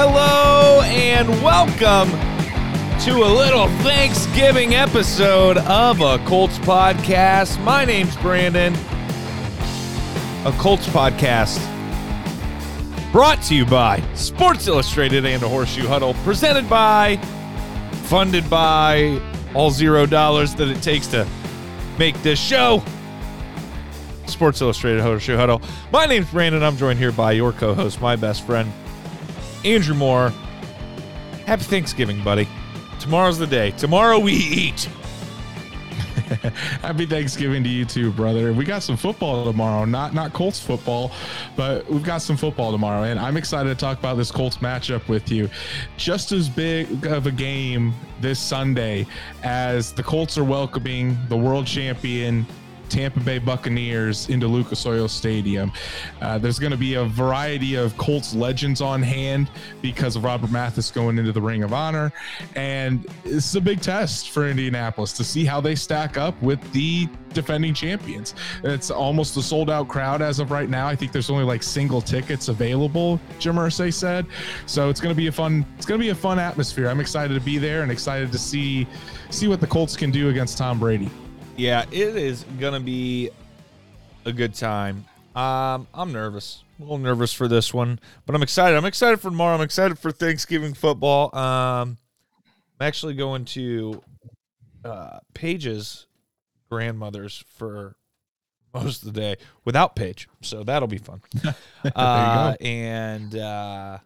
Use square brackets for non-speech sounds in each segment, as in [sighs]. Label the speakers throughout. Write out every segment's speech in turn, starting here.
Speaker 1: Hello, and welcome to a little Thanksgiving episode of a Colts podcast. My name's Brandon. A Colts podcast brought to you by Sports Illustrated and a Horseshoe Huddle, presented by, funded by all zero dollars that it takes to make this show. Sports Illustrated Horseshoe Huddle. My name's Brandon. I'm joined here by your co-host, my best friend, Andrew Moore. Happy Thanksgiving, buddy. Tomorrow's the day. Tomorrow we eat. [laughs]
Speaker 2: Happy Thanksgiving to you too, brother. We got some football tomorrow. Not not Colts football, but we've got some football tomorrow, and I'm excited to talk about this Colts matchup with you. Just as big of a game this Sunday as the Colts are welcoming the world champion Tampa Bay Buccaneers into Lucas Oil Stadium. Uh, there's going to be a variety of Colts legends on hand because of Robert Mathis going into the Ring of Honor. And this is a big test for Indianapolis to see how they stack up with the defending champions. It's almost a sold out crowd as of right now. I think there's only like single tickets available, Jim Irsay said. So it's going to be a fun, it's going to be a fun atmosphere. I'm excited to be there and excited to see, see what the Colts can do against Tom Brady.
Speaker 1: Yeah, it is gonna be a good time. Um, I'm nervous, a little nervous for this one, but I'm excited. I'm excited for tomorrow. I'm excited for Thanksgiving football. Um, I'm actually going to uh, Paige's grandmother's for most of the day without Paige, so that'll be fun. [laughs] uh, and uh,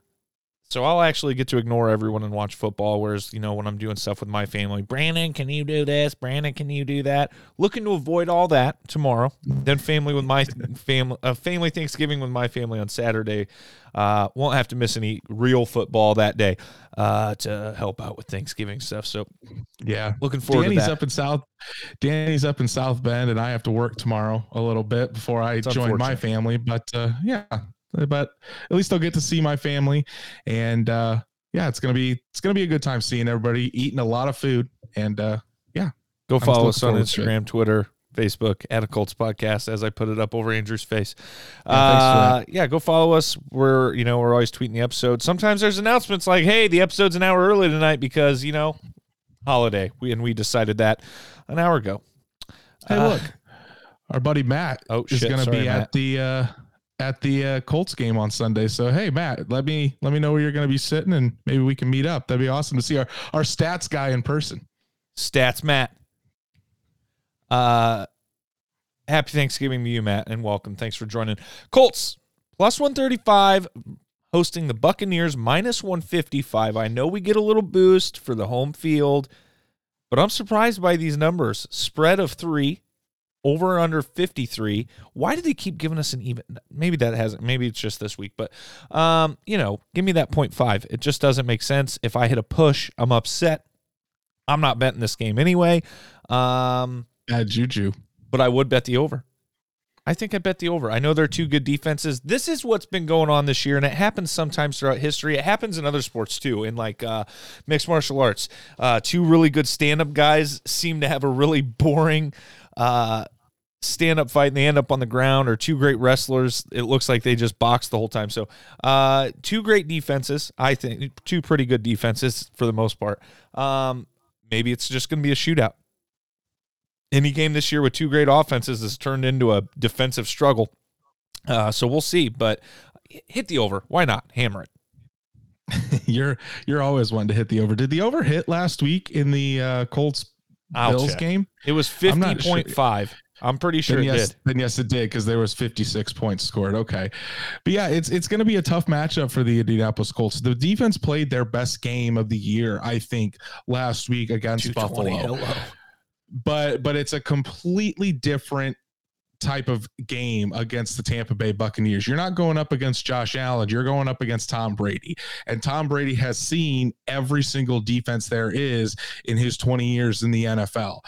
Speaker 1: so I'll actually get to ignore everyone and watch football. Whereas, you know, when I'm doing stuff with my family, Brandon, can you do this? Brandon, can you do that? Looking to avoid all that tomorrow. Then family with my family, uh, family Thanksgiving with my family on Saturday. Uh, won't have to miss any real football that day uh, to help out with Thanksgiving stuff. So,
Speaker 2: yeah,
Speaker 1: looking forward.
Speaker 2: Danny's
Speaker 1: to that.
Speaker 2: up in South. Danny's up in South Bend, and I have to work tomorrow a little bit before I it's join my family. But uh, yeah, but at least I'll get to see my family. And uh, yeah, it's gonna be it's gonna be a good time seeing everybody eating a lot of food. And uh, yeah,
Speaker 1: go follow us on Instagram, Twitter, Facebook at a Colts podcast as I put it up over Andrew's face. Yeah, uh, yeah, go follow us. We're you know we're always tweeting the episode. Sometimes there's announcements like, hey, the episode's an hour early tonight because you know holiday. We and we decided that an hour ago.
Speaker 2: Hey, uh, look, our buddy Matt oh, is going to be Matt. at the. Uh, at the uh, Colts game on Sunday. So hey, Matt, let me let me know where you're going to be sitting, and maybe we can meet up. That'd be awesome to see our our stats guy in person.
Speaker 1: Stats Matt. Uh, happy Thanksgiving to you, Matt, and welcome. Thanks for joining. Colts plus one thirty five. Hosting the Buccaneers minus 155. I know we get a little boost for the home field, but I'm surprised by these numbers. Spread of three, over under 53 why do they keep giving us an even maybe that hasn't maybe it's just this week but um you know give me that 0.5 it just doesn't make sense if i hit a push i'm upset i'm not betting this game anyway um
Speaker 2: bad juju
Speaker 1: but i would bet the over I think I bet the over. I know they're two good defenses. This is what's been going on this year, and it happens sometimes throughout history. It happens in other sports too, in like uh, mixed martial arts. Uh, two really good stand up guys seem to have a really [laughs] boring uh, stand up fight and they end up on the ground, or two great wrestlers. It looks like they just box the whole time. So, uh, two great defenses, I think, two pretty good defenses for the most part. Um, maybe it's just going to be a shootout. Any game this year with two great offenses has turned into a defensive struggle. Uh, so we'll see, but hit the over. Why not? Hammer it. [laughs]
Speaker 2: you're you're always wanting to hit the over. Did the over hit last week in the uh, Colts Bills game?
Speaker 1: It was fifty point sure. I'm pretty sure
Speaker 2: then
Speaker 1: it
Speaker 2: yes,
Speaker 1: did.
Speaker 2: Then yes, it did because there was 56 points scored. Okay, but yeah, it's it's going to be a tough matchup for the Indianapolis Colts. The defense played their best game of the year, I think, last week against Buffalo. Hello. But but it's a completely different type of game against the Tampa Bay Buccaneers. You're not going up against Josh Allen, you're going up against Tom Brady. And Tom Brady has seen every single defense there is in his 20 years in the NFL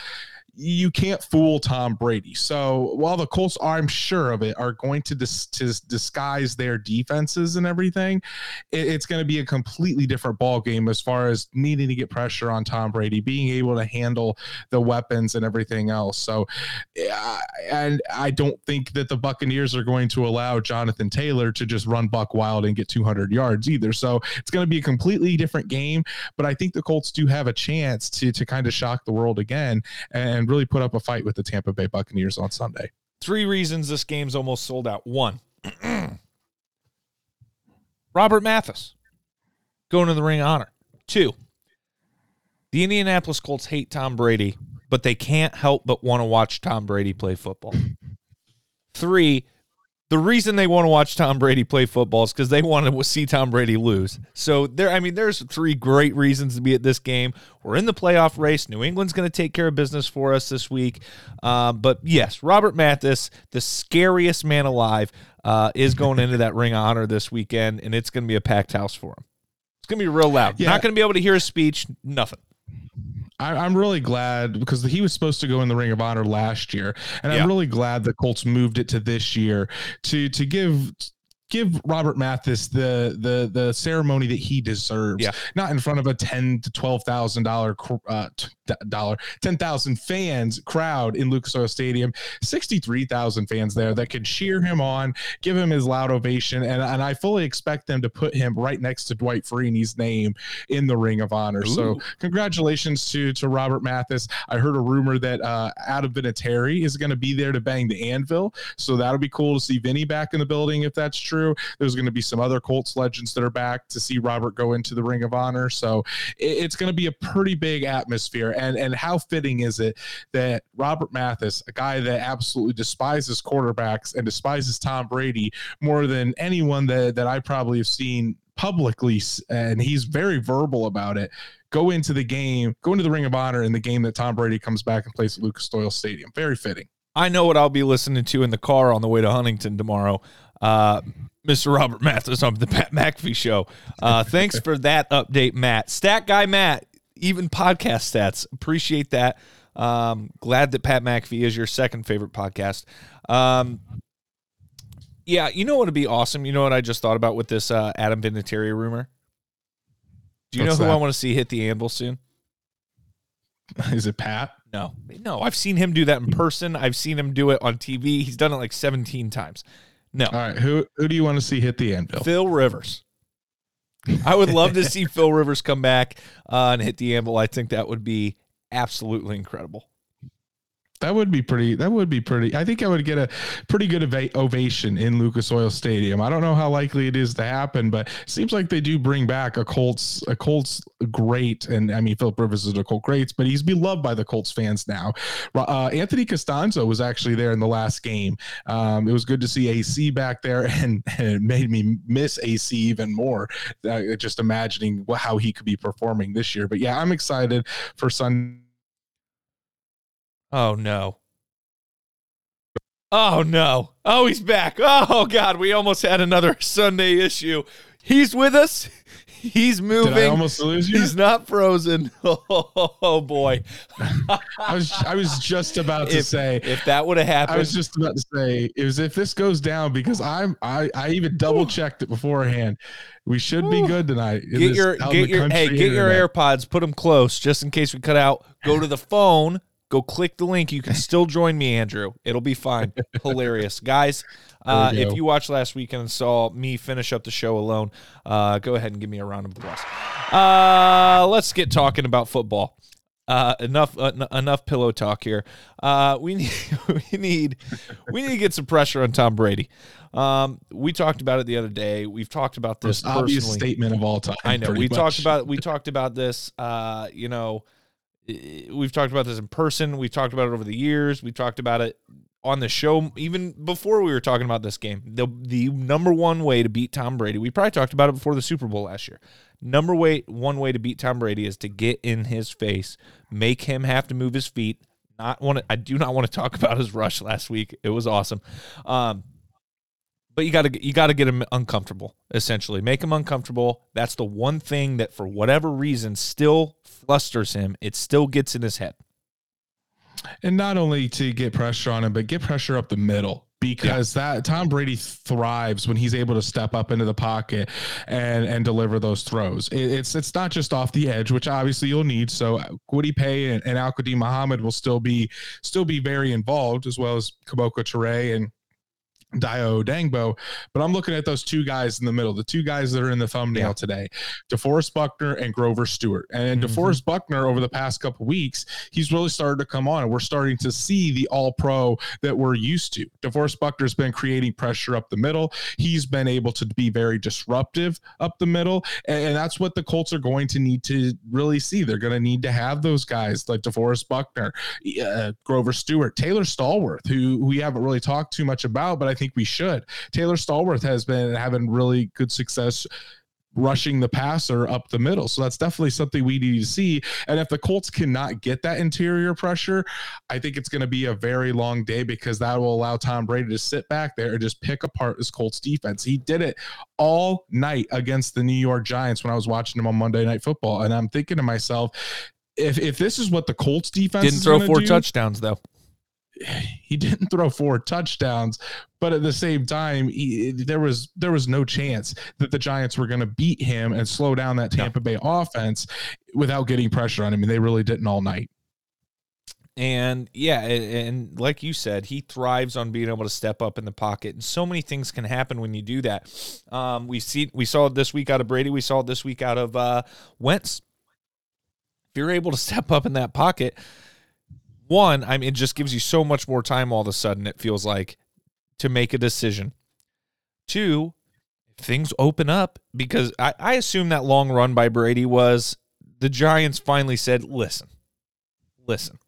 Speaker 2: you can't fool Tom Brady. So while the Colts, are, I'm sure of it, are going to, dis- to disguise their defenses and everything, it, it's going to be a completely different ball game as far as needing to get pressure on Tom Brady, being able to handle the weapons and everything else. So, and I don't think that the Buccaneers are going to allow Jonathan Taylor to just run buck wild and get 200 yards either. So it's going to be a completely different game. But I think the Colts do have a chance to to kind of shock the world again and really put up a fight with the Tampa Bay Buccaneers on Sunday.
Speaker 1: Three reasons this game's almost sold out. One, [clears throat] Robert Mathis going to the ring of honor. Two, the Indianapolis Colts hate Tom Brady, but they can't help but want to watch Tom Brady play football. Three, the reason they want to watch Tom Brady play football is because they want to see Tom Brady lose. So there, I mean, there's three great reasons to be at this game. We're in the playoff race. New England's going to take care of business for us this week. Uh, but yes, Robert Mathis, the scariest man alive, uh, is going into that ring of honor this weekend, and it's going to be a packed house for him. It's going to be real loud. Yeah. Not going to be able to hear his speech. Nothing.
Speaker 2: I, am really glad because he was supposed to go in the Ring of Honor last year, and yeah. I'm really glad the Colts moved it to this year to to give give Robert Mathis the the the ceremony that he deserves.
Speaker 1: Yeah.
Speaker 2: Not in front of a ten to twelve thousand dollar uh, dollar ten thousand fans crowd in Lucas Oil Stadium. Sixty three thousand fans there that could cheer him on, give him his loud ovation, and and I fully expect them to put him right next to Dwight Freeney's name in the Ring of Honor. Ooh. So congratulations to to Robert Mathis. I heard a rumor that uh, Adam Vinatieri is going to be there to bang the anvil, so that'll be cool to see Vinny back in the building if that's true true. There's going to be some other Colts legends that are back to see Robert go into the Ring of Honor. So it's going to be a pretty big atmosphere. And and how fitting is it that Robert Mathis, a guy that absolutely despises quarterbacks and despises Tom Brady more than anyone that that I probably have seen publicly, and he's very verbal about it go into the game, go into the Ring of Honor in the game that Tom Brady comes back and plays at Lucas Oil Stadium. Very fitting.
Speaker 1: I know what I'll be listening to in the car on the way to Huntington tomorrow. Uh, Mr. Robert Mathis on the Pat McAfee show. Uh, thanks for that update, Matt. Stat guy Matt, even podcast stats. Appreciate that. Um, glad that Pat McAfee is your second favorite podcast. Um, yeah, you know what would be awesome? You know what I just thought about with this uh, Adam Vinatieri rumor? Do you What's know who that? I want to see hit the anvil soon? [laughs]
Speaker 2: Is it Pat?
Speaker 1: No, no. I've seen him do that in person. I've seen him do it on TV. He's done it like 17 times. No.
Speaker 2: All right. Who who do you want to see hit the anvil?
Speaker 1: Phil Rivers. I would love to [laughs] see Phil Rivers come back uh, and hit the anvil. I think that would be absolutely incredible.
Speaker 2: That would be pretty. That would be pretty. I think I would get a pretty good ova- ovation in Lucas Oil Stadium. I don't know how likely it is to happen, but it seems like they do bring back a Colts a Colts great. And I mean, Philip Rivers is a Colt greats, but he's beloved by the Colts fans now. Uh, Anthony Castonzo was actually there in the last game. Um, it was good to see AC back there, [laughs] and, and it made me miss AC even more. Uh, just imagining how he could be performing this year. But yeah, I'm excited for Sunday
Speaker 1: Oh no. Oh no. Oh, he's back. Oh god, we almost had another [laughs] Sunday issue. He's with us. He's moving. Did I
Speaker 2: almost lose you?
Speaker 1: He's not frozen. Oh, [laughs] oh boy. [laughs]
Speaker 2: I was I was just about to
Speaker 1: if,
Speaker 2: say
Speaker 1: if that would have happened.
Speaker 2: I was just about to say it was if this goes down because I'm I I even double checked it beforehand. We should be good tonight.
Speaker 1: Get your get your hey get internet. your AirPods. Put them close just in case we cut out. Go to the phone Go click the link. You can still join me, Andrew. It'll be fine. Hilarious. Guys, [laughs] uh, if you watched last weekend and saw me finish up the show alone, uh, go ahead and give me a round of applause. Uh, let's get talking about football. Uh, enough uh, n- enough pillow talk here. Uh, we [laughs] need we need we need to get some pressure on Tom Brady. Um, we talked about it the other day. We've talked about this
Speaker 2: Most obvious statement of all time.
Speaker 1: I know. We much. talked about we talked about this. Uh, you know, we've talked about this in person. We've talked about it over the years. We talked about it on the show even before we were talking about this game. The the number one way to beat Tom Brady. We probably talked about it before the Super Bowl last year. Number way one way to beat Tom Brady is to get in his face, make him have to move his feet. Not want to, I do not want to talk about his rush last week. It was awesome. Um, but you got to you got to get him uncomfortable essentially make him uncomfortable that's the one thing that for whatever reason still flusters him it still gets in his head
Speaker 2: And not only to get pressure on him, but get pressure up the middle because yeah. that Tom Brady thrives when he's able to step up into the pocket and and deliver those throws. It, it's it's not just off the edge, which obviously you'll need. So uh, Kwity Paye and, and Al Muhammad will still be still be very involved, as well as Kemoko Turay and Dayo Odeyingbo, but I'm looking at those two guys in the middle, the two guys that are in the thumbnail yeah. today, DeForest Buckner and Grover Stewart. And mm-hmm. DeForest Buckner, over the past couple weeks, he's really started to come on, and we're starting to see the All Pro that we're used to. DeForest Buckner's been creating pressure up the middle. He's been able to be very disruptive up the middle, and, and that's what the Colts are going to need to really see. They're going to need to have those guys like DeForest Buckner, uh, Grover Stewart, Taylor Stallworth, who we haven't really talked too much about, but I think think we should. Taylor Stallworth has been having really good success rushing the passer up the middle. So that's definitely something we need to see. And if the Colts cannot get that interior pressure, I think it's going to be a very long day because that will allow Tom Brady to sit back there and just pick apart this Colts defense. He did it all night against the New York Giants when I was watching him on Monday Night Football. And I'm thinking to myself, if, if this is what the Colts defense
Speaker 1: didn't throw four do, touchdowns though [sighs]
Speaker 2: he didn't throw four touchdowns, but at the same time, he, there was there was no chance that the Giants were going to beat him and slow down that Tampa Bay offense without getting pressure on him, and they really didn't all night.
Speaker 1: And yeah, and like you said, he thrives on being able to step up in the pocket, and so many things can happen when you do that. Um, we see we saw it this week out of Brady, we saw it this week out of uh, Wentz. If you're able to step up in that pocket, one, I mean, it just gives you so much more time all of a sudden, it feels like, to make a decision. Two, things open up because I, I assume that long run by Brady was the Giants finally said, listen, listen,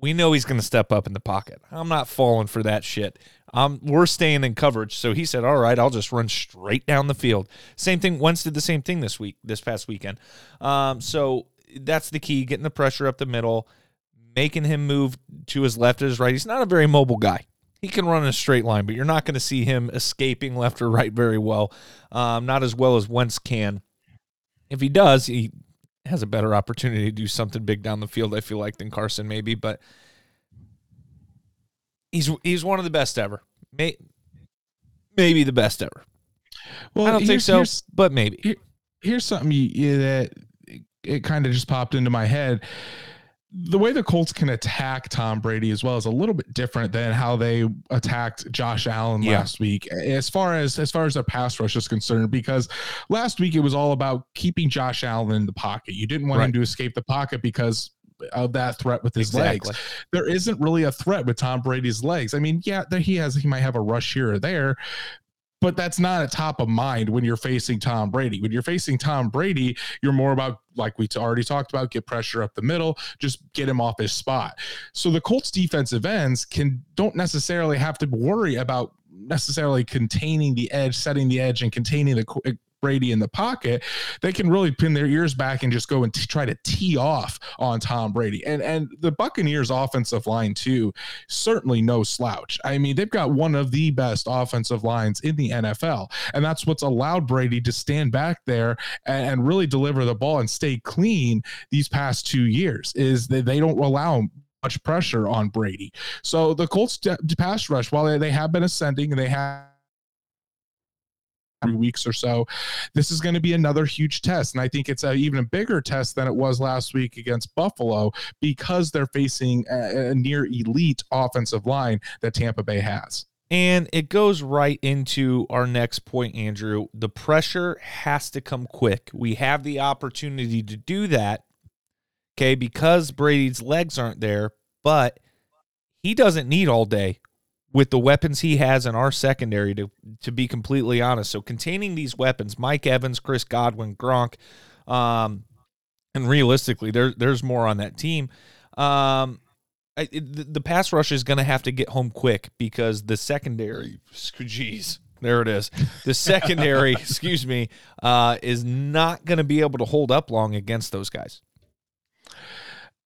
Speaker 1: we know he's going to step up in the pocket. I'm not falling for that shit. Um, we're staying in coverage. So he said, all right, I'll just run straight down the field. Same thing. Wentz did the same thing this week, this past weekend. Um, so that's the key, getting the pressure up the middle making him move to his left or his right. He's not a very mobile guy. He can run in a straight line, but you're not going to see him escaping left or right very well. Um, not as well as Wentz can. If he does, he has a better opportunity to do something big down the field. I feel like than Carson maybe, but he's he's one of the best ever. May, maybe the best ever. Well, I don't think so, but maybe.
Speaker 2: Here, here's something you, that it kind of just popped into my head the way the Colts can attack Tom Brady as well is a little bit different than how they attacked Josh Allen yeah. last week. As far as as far as their pass rush is concerned, because last week it was all about keeping Josh Allen in the pocket. You didn't want right. him to escape the pocket because of that threat with his exactly. legs. There isn't really a threat with Tom Brady's legs. I mean, yeah, there he has he might have a rush here or there, but that's not a top of mind when you're facing Tom Brady. When you're facing Tom Brady, you're more about like we already talked about, get pressure up the middle, just get him off his spot. So the Colts defensive ends can don't necessarily have to worry about necessarily containing the edge, setting the edge, and containing the Brady in the pocket, they can really pin their ears back and just go and t- try to tee off on Tom Brady. And and the Buccaneers offensive line too, certainly no slouch. I mean, they've got one of the best offensive lines in the NFL, and that's what's allowed Brady to stand back there and, and really deliver the ball and stay clean these past two years. Is that they don't allow much pressure on Brady. So the Colts pass rush, while they, they have been ascending they have weeks or so. This is going to be another huge test. And I think it's a even a bigger test than it was last week against Buffalo because they're facing a, a near elite offensive line that Tampa Bay has.
Speaker 1: And it goes right into our next point, Andrew. The pressure has to come quick. We have the opportunity to do that, okay, because Brady's legs aren't there, but he doesn't need all day with the weapons he has in our secondary to to be completely honest. So containing these weapons, Mike Evans, Chris Godwin, Gronk, um, and realistically, there there's more on that team. Um, I, the, the pass rush is going to have to get home quick because the secondary, jeez, there it is. The secondary, [laughs] excuse me, uh, is not going to be able to hold up long against those guys.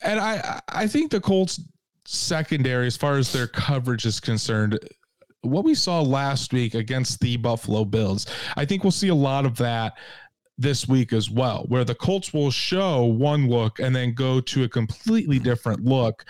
Speaker 2: And I I think the Colts secondary, as far as their coverage is concerned, what we saw last week against the Buffalo Bills, I think we'll see a lot of that this week as well, where the Colts will show one look and then go to a completely different look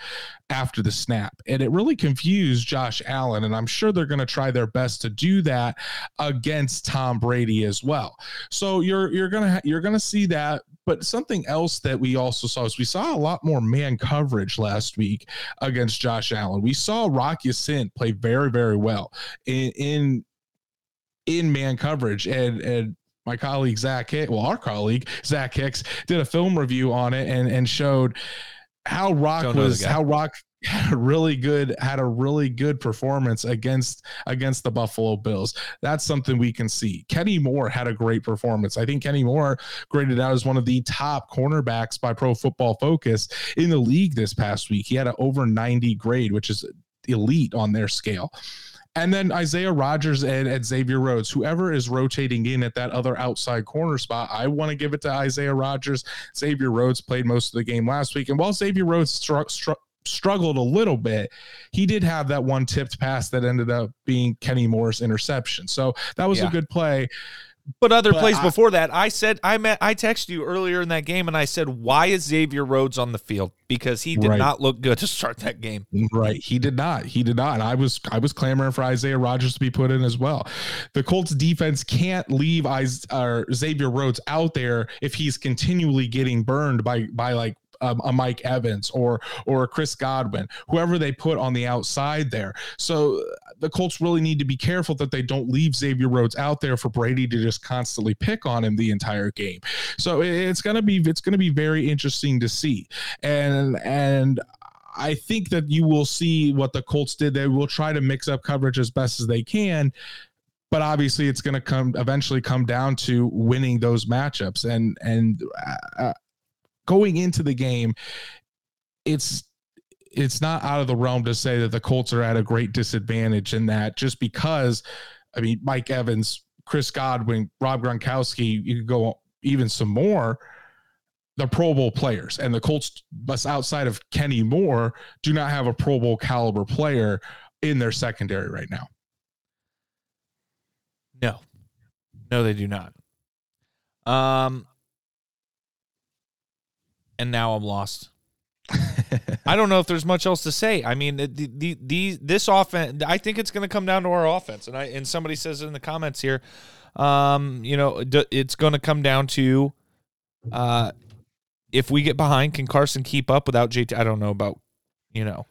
Speaker 2: after the snap. And it really confused Josh Allen. And I'm sure they're going to try their best to do that against Tom Brady as well. So you're you're gonna ha- you're gonna see that. But something else that we also saw is we saw a lot more man coverage last week against Josh Allen. We saw Rocky Ya-Sin play very, very well in in in man coverage and and my colleague Zach Hicks, well, our colleague Zach Hicks did a film review on it and and showed how Rock was how Rock [laughs] really good had a really good performance against against the Buffalo Bills. That's something we can see. Kenny Moore had a great performance. I think Kenny Moore graded out as one of the top cornerbacks by Pro Football Focus in the league this past week. He had an over 90 grade, which is elite on their scale. And then Isaiah Rodgers and, and Xavier Rhodes, whoever is rotating in at that other outside corner spot, I want to give it to Isaiah Rodgers. Xavier Rhodes played most of the game last week. And while Xavier Rhodes struck, struck, struggled a little bit, he did have that one tipped pass that ended up being Kenny Moore's interception. So that was yeah. a good play.
Speaker 1: But other but plays I, before that, I said I met I texted you earlier in that game and I said, Why is Xavier Rhodes on the field? Because he did right. not look good to start that game.
Speaker 2: Right. He did not. He did not. And I was I was clamoring for Isaiah Rodgers to be put in as well. The Colts defense can't leave or Xavier Rhodes out there if he's continually getting burned by by like um, a Mike Evans or or a Chris Godwin, whoever they put on the outside there. So the Colts really need to be careful that they don't leave Xavier Rhodes out there for Brady to just constantly pick on him the entire game. So it's gonna be it's gonna be very interesting to see. And and I think that you will see what the Colts did. They will try to mix up coverage as best as they can but obviously it's going to come eventually come down to winning those matchups and and uh, going into the game, it's it's not out of the realm to say that the Colts are at a great disadvantage in that just because I mean Mike Evans, Chris Godwin, Rob Gronkowski, you could go even some more. The Pro Bowl players and the Colts, outside of Kenny Moore, do not have a Pro Bowl caliber player in their secondary right now.
Speaker 1: No, no, they do not. Um, and now I'm lost. I don't know if there's much else to say. I mean, the, the, the this offense. I think it's going to come down to our offense, and I and somebody says in the comments here, um, you know, it's going to come down to, uh, if we get behind, can Carson keep up without JT? I don't know about, you know,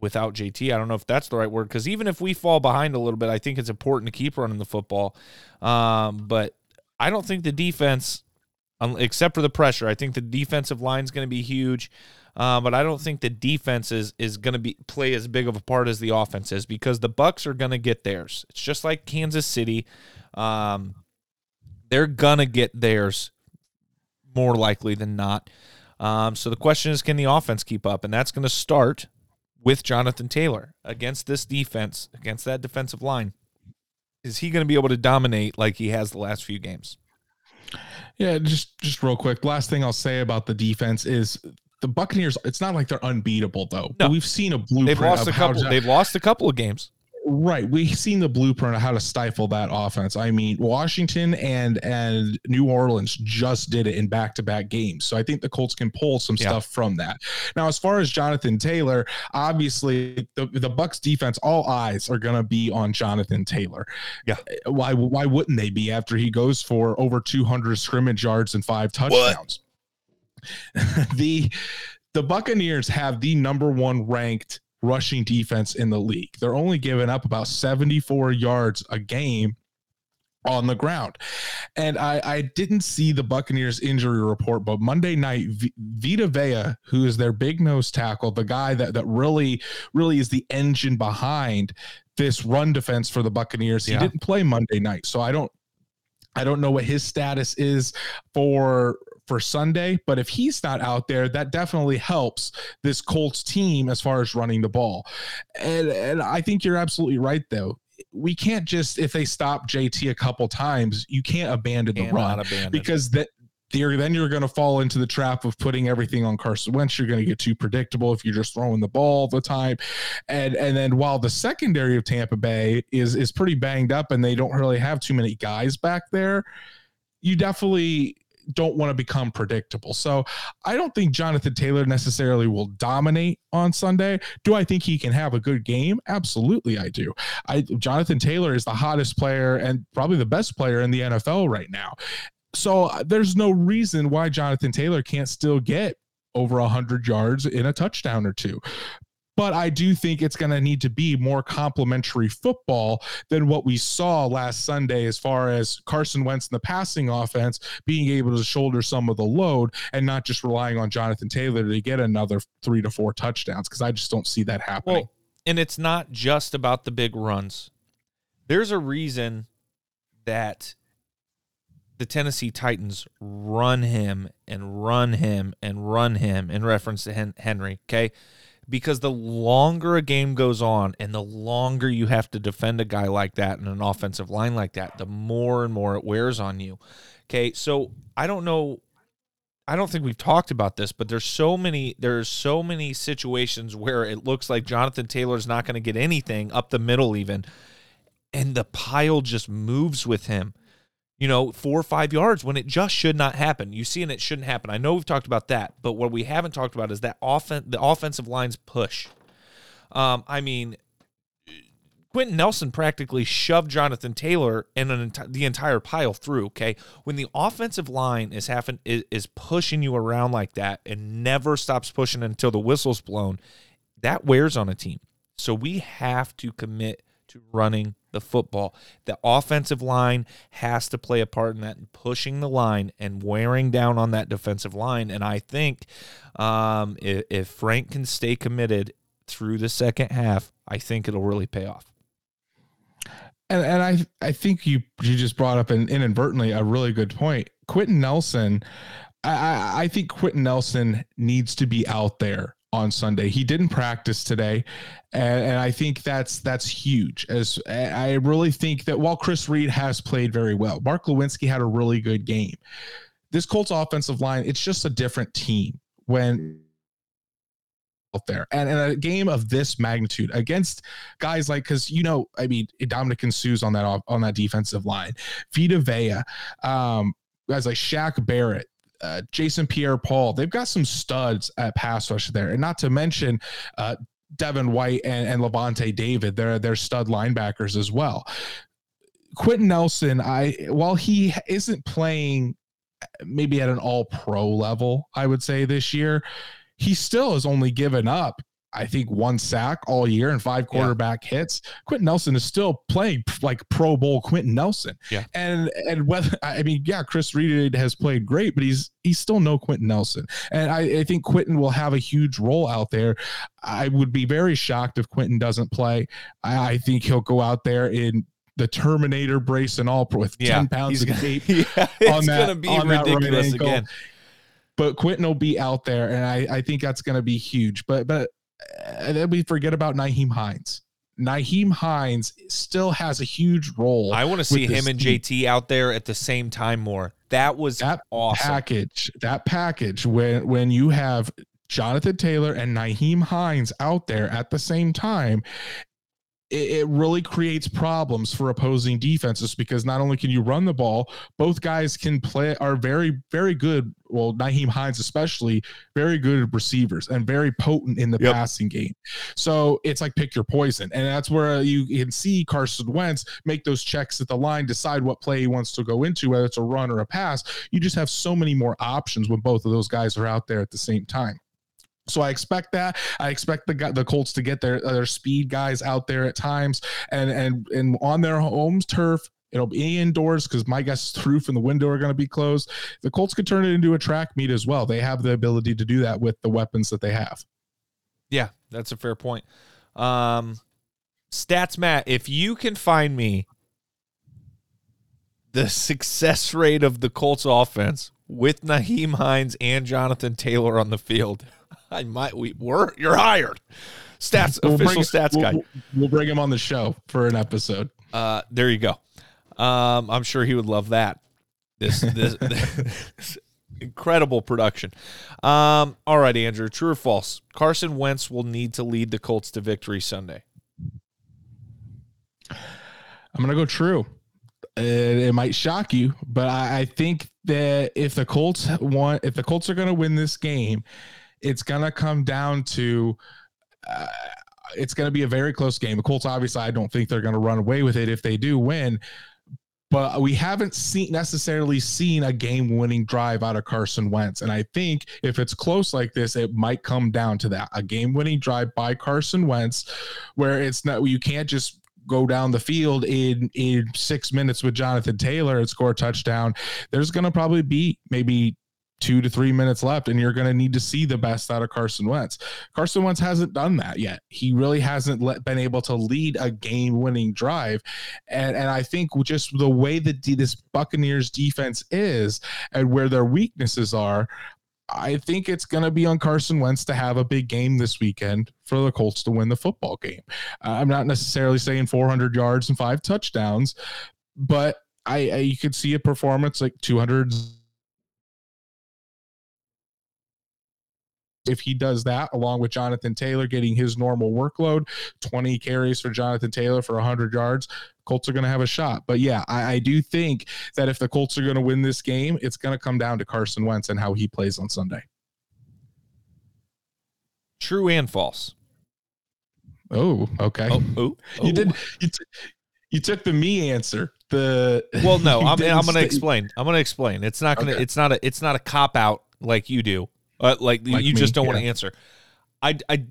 Speaker 1: without JT. I don't know if that's the right word because even if we fall behind a little bit, I think it's important to keep running the football. Um, but I don't think the defense except for the pressure. I think the defensive line is going to be huge, uh, but I don't think the defense is, is going to be play as big of a part as the offense is because the Bucks are going to get theirs. It's just like Kansas City. Um, they're gonna get theirs more likely than not. Um, so the question is, can the offense keep up? And that's going to start with Jonathan Taylor against this defense, against that defensive line. Is he going to be able to dominate like he has the last few games?
Speaker 2: Yeah, just just real quick. Last thing I'll say about the defense is the Buccaneers. It's not like they're unbeatable though. No. We've seen a blueprint.
Speaker 1: They've lost a couple. they've lost a couple of games.
Speaker 2: Right. We've seen the blueprint of how to stifle that offense. I mean, Washington and and New Orleans just did it in back-to-back games. So I think the Colts can pull some yeah. stuff from that. Now, as far as Jonathan Taylor, obviously the, the Bucks defense, all eyes are gonna be on Jonathan Taylor.
Speaker 1: Yeah.
Speaker 2: Why why wouldn't they be after he goes for over 200 scrimmage yards and five touchdowns? [laughs] the the Buccaneers have the number one ranked rushing defense in the league. They're only giving up about 74 yards a game on the ground. And I, I didn't see the Buccaneers injury report, but Monday night, v- Vita Vea, who is their big nose tackle, the guy that, that really, really is the engine behind this run defense for the Buccaneers, he yeah. didn't play Monday night. So I don't, I don't know what his status is for for Sunday. But if he's not out there, that definitely helps this Colts team as far as running the ball. And, and I think you're absolutely right, though we can't just if they stop JT a couple times, you can't abandon the run abandon. because that then you're going to fall into the trap of putting everything on Carson Wentz. You're going to get too predictable if you're just throwing the ball all the time, and and then while the secondary of Tampa Bay is is pretty banged up and they don't really have too many guys back there, you definitely don't want to become predictable. So I don't think Jonathan Taylor necessarily will dominate on Sunday. Do I think he can have a good game? Absolutely, I do. I Jonathan Taylor is the hottest player and probably the best player in the NFL right now. So uh, there's no reason why Jonathan Taylor can't still get over 100 yards in a touchdown or two but I do think it's going to need to be more complementary football than what we saw last Sunday, as far as Carson Wentz in the passing offense being able to shoulder some of the load and not just relying on Jonathan Taylor to get another three to four touchdowns, because I just don't see that happening. Well,
Speaker 1: and it's not just about the big runs. There's a reason that the Tennessee Titans run him and run him and run him in reference to Henry. Okay because the longer a game goes on and the longer you have to defend a guy like that in an offensive line like that, the more and more it wears on you. Okay, so I don't know I don't think we've talked about this, but there's so many there's so many situations where it looks like Jonathan Taylor's not going to get anything up the middle even and the pile just moves with him you know, four or five yards when it just should not happen. You see, and it shouldn't happen. I know we've talked about that, but what we haven't talked about is that often the offensive line's push. Um, I mean, Quenton Nelson practically shoved Jonathan Taylor and enti- the entire pile through. Okay, when the offensive line is having is, is pushing you around like that and never stops pushing until the whistle's blown, that wears on a team. So we have to commit to running the football. The offensive line has to play a part in that pushing the line and wearing down on that defensive line. And I think um, if, if Frank can stay committed through the second half, I think it'll really pay off.
Speaker 2: And, and I I think you you just brought up an, inadvertently a really good point. Quenton Nelson, I, I think Quenton Nelson needs to be out there on Sunday. He didn't practice today, and, and, I think that's that's huge. As I really think that while Chris Reed has played very well, Mark Glowinski had a really good game. This Colts offensive line, it's just a different team when out there and in a game of this magnitude against guys like because you know I mean Ndamukong Suh's on that on that defensive line, Vita Vea, um, guys like Shaq Barrett, uh, Jason Pierre Paul. They've got some studs at pass rush there, and not to mention uh, Devin White and, and Lavonte David. They're they're stud linebackers as well. Quenton Nelson, I while he isn't playing maybe at an all pro level, I would say this year, he still has only given up I think one sack all year and five quarterback yeah. hits. Quenton Nelson is still playing like Pro Bowl Quenton Nelson.
Speaker 1: Yeah.
Speaker 2: And and whether [laughs] I mean, yeah, Chris Reed has played great, but he's he's still no Quenton Nelson. And I, I think Quenton will have a huge role out there. I would be very shocked if Quenton doesn't play. I, I think he'll go out there in the Terminator brace and all with yeah, 10 pounds of gonna, tape [laughs] yeah,
Speaker 1: on that, gonna be on ridiculous that right again.
Speaker 2: But Quenton will be out there, and I, I think that's going to be huge. But but and then we forget about Nyheim Hines. Nyheim Hines still has a huge role.
Speaker 1: I want to see him and team. JT out there at the same time more. That was
Speaker 2: that
Speaker 1: awesome.
Speaker 2: package. That package when when you have Jonathan Taylor and Nyheim Hines out there at the same time, it, it really creates problems for opposing defenses because not only can you run the ball, both guys can play are very very good. Well, Nyheim Hines especially very good receivers and very potent in the yep. passing game. So it's like pick your poison, and that's where you can see Carson Wentz make those checks at the line, decide what play he wants to go into, whether it's a run or a pass. You just have so many more options when both of those guys are out there at the same time. So I expect that. I expect the the Colts to get their their speed guys out there at times, and and and on their homes turf. It'll be indoors because my guess is the roof and the window are going to be closed. The Colts could turn it into a track meet as well. They have the ability to do that with the weapons that they have.
Speaker 1: Yeah, that's a fair point. Um, stats, Matt. If you can find me the success rate of the Colts offense with Nyheim Hines and Jonathan Taylor on the field. [laughs] I might we were you're hired. Stats we'll official bring, stats
Speaker 2: we'll,
Speaker 1: guy.
Speaker 2: We'll bring him on the show for an episode.
Speaker 1: Uh, there you go. Um, I'm sure he would love that. This this, [laughs] this incredible production. Um, all right, Andrew. True or false? Carson Wentz will need to lead the Colts to victory Sunday.
Speaker 2: I'm gonna go true. it, it might shock you, but I, I think that if the Colts want, if the Colts are going to win this game, it's going to come down to. Uh, it's going to be a very close game. The Colts, obviously, I don't think they're going to run away with it if they do win, but we haven't seen necessarily seen a game-winning drive out of Carson Wentz. And I think if it's close like this, it might come down to that a game-winning drive by Carson Wentz, where it's not you can't just go down the field in in six minutes with Jonathan Taylor and score a touchdown. There's going to probably be maybe two to three minutes left, and you're going to need to see the best out of Carson Wentz. Carson Wentz hasn't done that yet. He really hasn't let, been able to lead a game winning drive. And, and I think just the way that this Buccaneers defense is and where their weaknesses are, I think it's going to be on Carson Wentz to have a big game this weekend for the Colts to win the football game. Uh, I'm not necessarily saying 400 yards and five touchdowns, but I, I you could see a performance like 200 if he does that along with Jonathan Taylor getting his normal workload, 20 carries for Jonathan Taylor for 100 yards, Colts are going to have a shot. But yeah, I, I do think that if the Colts are going to win this game, it's going to come down to Carson Wentz and how he plays on Sunday.
Speaker 1: True and false.
Speaker 2: Oh, okay.
Speaker 1: Oh, oh,
Speaker 2: oh. you did. Oh. You, t- you took the me answer. The
Speaker 1: well, no, [laughs] I'm, I'm going to explain. I'm going to explain. It's not going to. Okay. It's not a. It's not a cop out like you do. Uh, like, like, you me, just don't yeah. want to answer. I, I,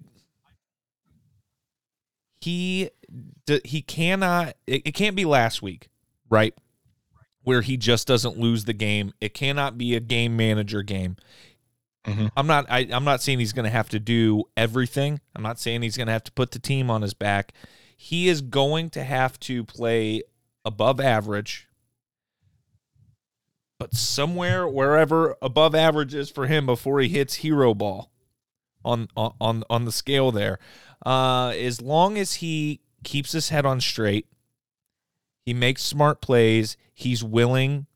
Speaker 1: he, he cannot. It, it can't be last week, right? Where he just doesn't lose the game. It cannot be a game manager game. Mm-hmm. I'm not. I, I'm not saying he's going to have to do everything. I'm not saying he's going to have to put the team on his back. He is going to have to play above average but somewhere wherever above average is for him before he hits hero ball on on on the scale there. Uh, as long as he keeps his head on straight, he makes smart plays. He's willing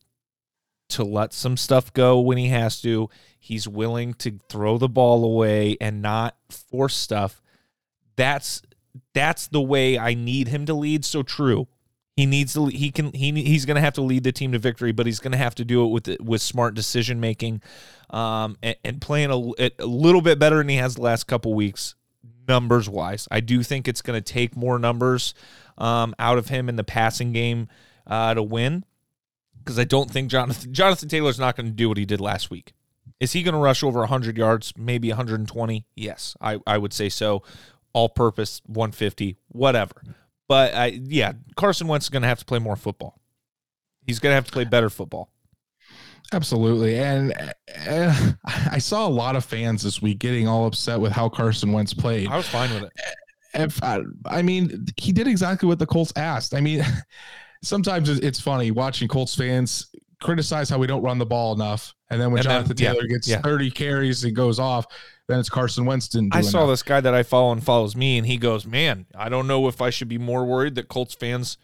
Speaker 1: to let some stuff go when he has to. He's willing to throw the ball away and not force stuff. That's that's the way I need him to lead. So true. He needs to. He can. He he's going to have to lead the team to victory, but he's going to have to do it with with smart decision making, um, and, and playing a, a little bit better than he has the last couple weeks, numbers wise. I do think it's going to take more numbers um, out of him in the passing game uh, to win, because I don't think Jonathan Jonathan Taylor's not going to do what he did last week. Is he going to rush over 100 yards, maybe 120? Yes, I, I would say so. All purpose, 150, whatever. But I, yeah, Carson Wentz is going to have to play more football. He's going to have to play better football.
Speaker 2: Absolutely. And uh, [laughs] I saw a lot of fans this week getting all upset with how Carson Wentz played.
Speaker 1: I was fine with it.
Speaker 2: If I, I mean, he did exactly what the Colts asked. I mean, [laughs] sometimes it's funny watching Colts fans criticize how we don't run the ball enough. And then when and Jonathan then, Taylor yeah, gets yeah. 30 carries and goes off, then it's Carson Wentz didn't.
Speaker 1: I
Speaker 2: enough.
Speaker 1: saw this guy that I follow and follows me, and he goes, "Man, I don't know if I should be more worried that Colts fans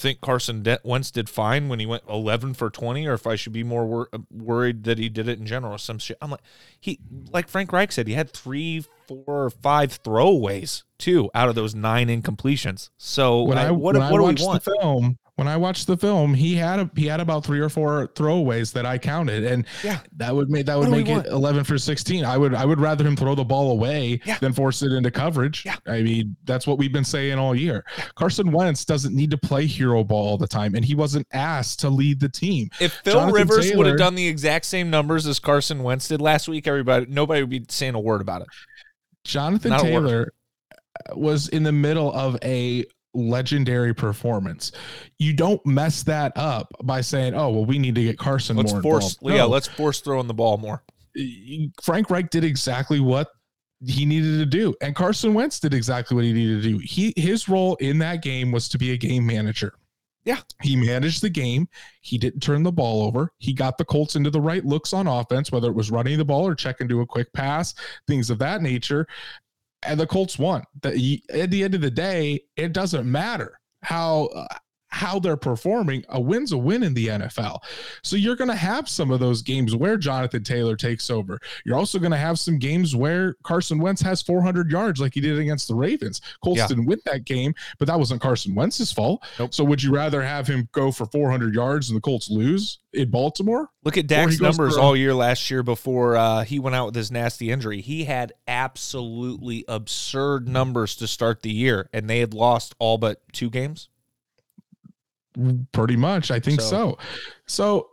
Speaker 1: think Carson Wentz did fine when he went 11 for 20, or if I should be more wor- worried that he did it in general. Some shit. I'm like, he like Frank Reich said, he had three, four, or five throwaways too out of those nine incompletions. So
Speaker 2: when
Speaker 1: I,
Speaker 2: I
Speaker 1: what, what
Speaker 2: I
Speaker 1: do we want?
Speaker 2: The film, when I watched the film, he had a, he had about three or four throwaways that I counted, and
Speaker 1: yeah,
Speaker 2: that would make that would make it want? eleven for sixteen. I would I would rather him throw the ball away yeah. than force it into coverage.
Speaker 1: Yeah.
Speaker 2: I mean that's what we've been saying all year. Yeah. Carson Wentz doesn't need to play hero ball all the time, and he wasn't asked to lead the team.
Speaker 1: If Phil Jonathan Rivers Taylor, would have done the exact same numbers as Carson Wentz did last week, everybody nobody would be saying a word about it.
Speaker 2: Jonathan Not Taylor was in the middle of a legendary performance. You don't mess that up by saying, "Oh, well, we need to get Carson
Speaker 1: let's
Speaker 2: more."
Speaker 1: Force, no. yeah, let's force throwing the ball more.
Speaker 2: Frank Reich did exactly what he needed to do, and Carson Wentz did exactly what he needed to do. He his role in that game was to be a game manager.
Speaker 1: Yeah,
Speaker 2: he managed the game. He didn't turn the ball over. He got the Colts into the right looks on offense, whether it was running the ball or checking to a quick pass, things of that nature and the Colts won. The, at the end of the day, it doesn't matter how uh, how they're performing, a win's a win in the NFL. So you're going to have some of those games where Jonathan Taylor takes over. You're also going to have some games where Carson Wentz has 400 yards like he did against the Ravens. Colts yeah. didn't win that game, but that wasn't Carson Wentz's fault. Nope. So would you rather have him go for 400 yards and the Colts lose in Baltimore?
Speaker 1: Look at Dak's numbers all year last year before uh, he went out with his nasty injury. He had absolutely absurd numbers to start the year, and they had lost all but two games.
Speaker 2: Pretty much, I think so. So, so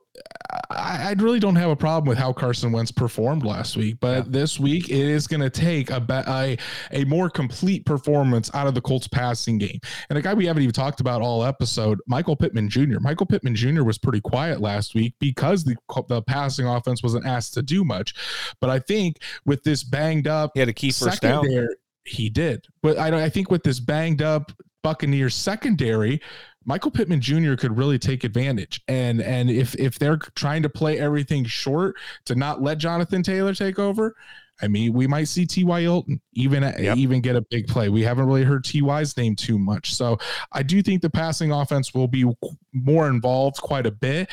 Speaker 2: I, I, really don't have a problem with how Carson Wentz performed last week, but yeah. this week it is going to take a, a a more complete performance out of the Colts passing game. And a guy we haven't even talked about all episode, Michael Pittman Jr. Michael Pittman Jr. was pretty quiet last week because the the passing offense wasn't asked to do much. But I think with this banged up,
Speaker 1: he had a key first down.
Speaker 2: There, he did, but I, I think with this banged up Buccaneers secondary, Michael Pittman Jr. could really take advantage. And and if if they're trying to play everything short to not let Jonathan Taylor take over, I mean, we might see T.Y. Hilton even uh, yep. even get a big play. We haven't really heard T.Y.'s name too much. So I do think the passing offense will be more involved quite a bit.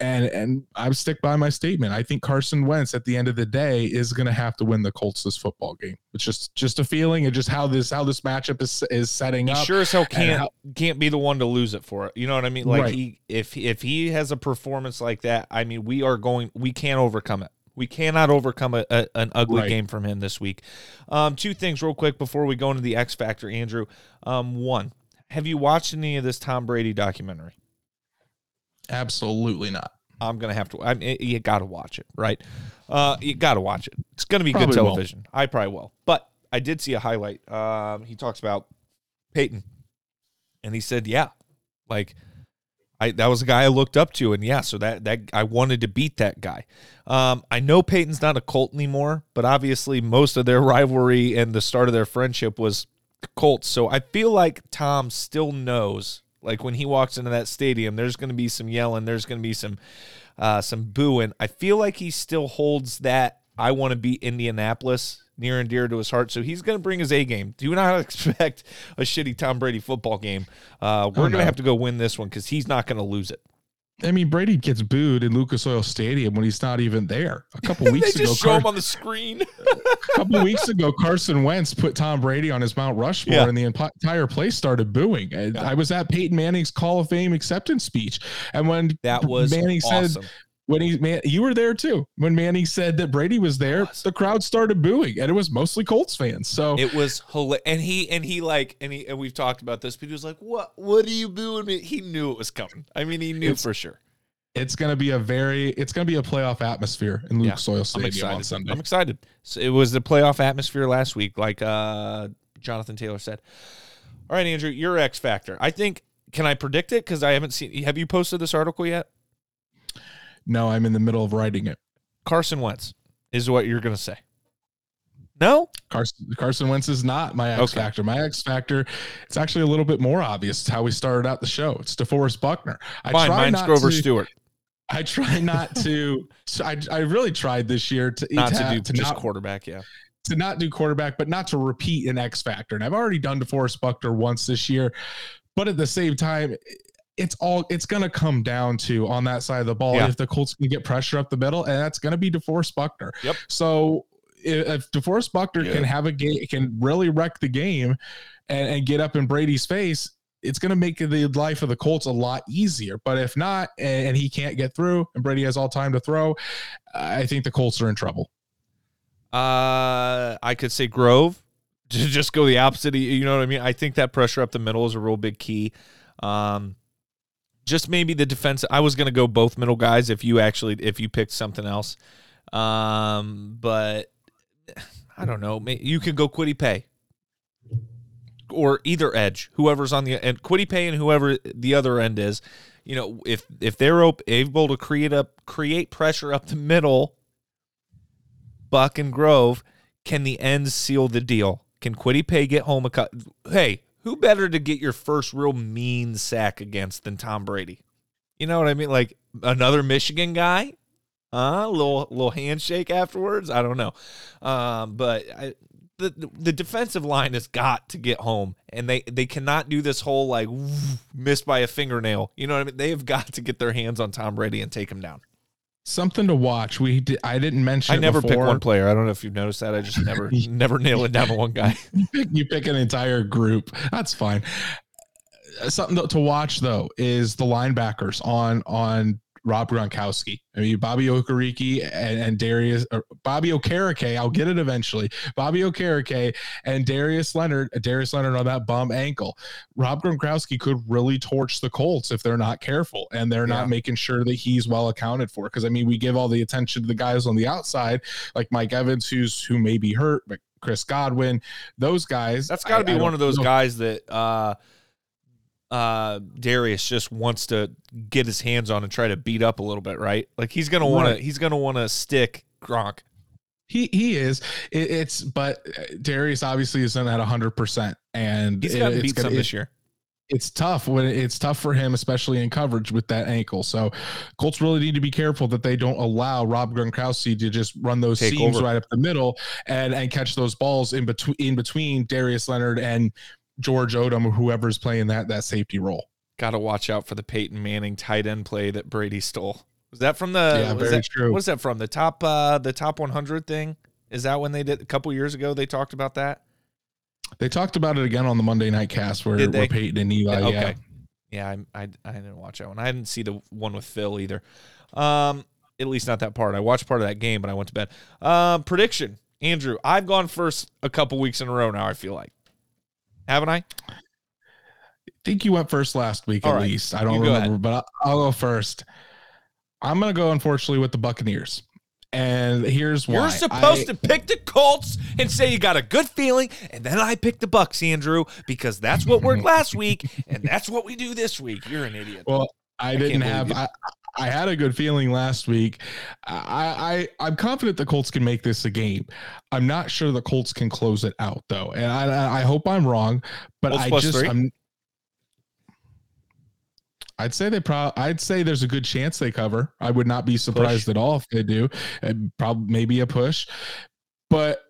Speaker 2: And and I stick by my statement. I think Carson Wentz at the end of the day is going to have to win the Colts this football game. It's just just a feeling and just how this how this matchup is is setting
Speaker 1: he
Speaker 2: up.
Speaker 1: Sure as hell can't how, can't be the one to lose it for it. You know what I mean? Like right. he if if he has a performance like that, I mean, we are going we can't overcome it. We cannot overcome a, a, an ugly right. game from him this week. Um, two things, real quick, before we go into the X Factor, Andrew. Um, one, have you watched any of this Tom Brady documentary?
Speaker 2: Absolutely not.
Speaker 1: I'm gonna have to. I mean, you got to watch it, right? Uh, you got to watch it. It's gonna be probably good television. Won't. I probably will, but I did see a highlight. Um, he talks about Peyton, and he said, "Yeah, like I that was a guy I looked up to, and yeah, so that that I wanted to beat that guy. Um, I know Peyton's not a Colt anymore, but obviously most of their rivalry and the start of their friendship was Colts. So I feel like Tom still knows, like when he walks into that stadium, there's going to be some yelling, there's going to be some uh, some booing. I feel like he still holds that I want to beat Indianapolis near and dear to his heart. So he's going to bring his A game. Do not [laughs] expect a shitty Tom Brady football game. Uh, we're oh, going to no. have to go win this one because he's not going to lose it.
Speaker 2: I mean, Brady gets booed in Lucas Oil Stadium when he's not even there. A couple [laughs] weeks
Speaker 1: they
Speaker 2: ago,
Speaker 1: just show Car- him on the screen. [laughs]
Speaker 2: a couple weeks ago, Carson Wentz put Tom Brady on his Mount Rushmore, yeah. and the entire place started booing. Yeah. I was at Peyton Manning's Hall of Fame acceptance speech, and when
Speaker 1: that was Manning awesome. said
Speaker 2: when he man you were there too. When Manny said that Brady was there was. the crowd started booing and it was mostly Colts fans. So
Speaker 1: it was hilarious and he and he like and he and we've talked about this but he was like what what are you booing me? He knew it was coming. I mean he knew it's, for sure.
Speaker 2: it's gonna be a very it's gonna be a playoff atmosphere in Luke yeah, Soil Stadium on Sunday.
Speaker 1: I'm excited. So it was the playoff atmosphere last week like uh Jonathan Taylor said. All right Andrew your X factor. I think can I predict it? Because I haven't seen have you posted this article yet
Speaker 2: no, I'm in the middle of writing it.
Speaker 1: Carson Wentz is what you're going to say. No,
Speaker 2: Carson Carson Wentz is not my X okay. factor. My X factor, it's actually a little bit more obvious. It's how we started out the show. It's DeForest Buckner.
Speaker 1: I Fine, try mine's Grover to, Stewart.
Speaker 2: I try [laughs] not to. I, I really tried this year to
Speaker 1: not to, to do to just not, quarterback. Yeah,
Speaker 2: to not do quarterback, but not to repeat an X factor. And I've already done DeForest Buckner once this year, but at the same time, it's all it's going to come down to on that side of the ball yeah. if the Colts can get pressure up the middle, and that's going to be DeForest Buckner.
Speaker 1: Yep.
Speaker 2: So if DeForest Buckner yeah. can have a game, can really wreck the game, and, and get up in Brady's face, it's going to make the life of the Colts a lot easier. But if not, and, and he can't get through, and Brady has all time to throw, I think the Colts are in trouble.
Speaker 1: Uh, I could say Grove to [laughs] just go the opposite. You know what I mean? I think that pressure up the middle is a real big key. Um, just maybe the defense. I was going to go both middle guys if you actually if you picked something else. Um, but I don't know. You can go Kwity Paye or either edge, whoever's on the and Kwity Paye and whoever the other end is. You know, if if they're able to create up create pressure up the middle, Buck and Grove, can the ends seal the deal? Can Kwity Paye get home a cut? Hey, who better to get your first real mean sack against than Tom Brady? You know what I mean? Like another Michigan guy, a little little handshake afterwards. I don't know, um, but I, the the defensive line has got to get home, and they they cannot do this whole like missed by a fingernail. You know what I mean? They have got to get their hands on Tom Brady and take him down.
Speaker 2: Something to watch. We did, I didn't mention.
Speaker 1: I never
Speaker 2: before.
Speaker 1: pick one player. I don't know if you've noticed that. I just never [laughs] never nail it down to one guy. [laughs]
Speaker 2: you, pick, you pick an entire group. That's fine. Uh, something to watch though is the linebackers on on Rob Gronkowski. I mean, Bobby Okereke and, and Darius, Bobby Okereke, I'll get it eventually. Bobby Okereke and Darius Leonard, Darius Leonard on that bum ankle. Rob Gronkowski could really torch the Colts if they're not careful and they're yeah. not making sure that he's well accounted for. Because I mean, we give all the attention to the guys on the outside, like Mike Evans, who's who may be hurt, but Chris Godwin, those guys.
Speaker 1: That's got to be one of those know. guys that. uh uh Darius just wants to get his hands on and try to beat up a little bit, right? Like he's gonna want to he's gonna want to stick Gronk.
Speaker 2: He he is. It, it's but uh, Darius obviously isn't at hundred percent, and
Speaker 1: he's got to beat some this year.
Speaker 2: It's tough when it's tough for him, especially in coverage with that ankle. So Colts really need to be careful that they don't allow Rob Gronkowski to just run those Take seams over. right up the middle and and catch those balls in between in between Darius Leonard and George Odum or whoever's playing that that safety role.
Speaker 1: Got to watch out for the Peyton Manning tight end play that Brady stole. Was that from the?
Speaker 2: Yeah, very
Speaker 1: that,
Speaker 2: true.
Speaker 1: What is that from? The top uh the top 100 thing? Is that when they did a couple years ago? They talked about that.
Speaker 2: They talked about it again on the Monday Night Cast where, where Peyton and Eli. Okay. Yeah,
Speaker 1: yeah, I, I I didn't watch that one. I didn't see the one with Phil either. Um, at least not that part. I watched part of that game, but I went to bed. Um, prediction, Andrew. I've gone first a couple weeks in a row now. I feel like haven't I? I
Speaker 2: think you went first last week All at right. least. I don't remember, but I'll, I'll go first. I'm going to go, unfortunately, with the Buccaneers. And here's why.
Speaker 1: You're supposed I, to pick the Colts and say you got a good feeling, and then I pick the Bucks, Andrew, because that's what worked last week, and that's what we do this week. You're an idiot.
Speaker 2: Well, I, I didn't have. I, I had a good feeling last week. I, I I'm confident the Colts can make this a game. I'm not sure the Colts can close it out though, and I I hope I'm wrong, but Colts I just i I'm. I'd say they probably. I'd say there's a good chance they cover. I would not be surprised push. at all if they do. And Probably maybe a push, but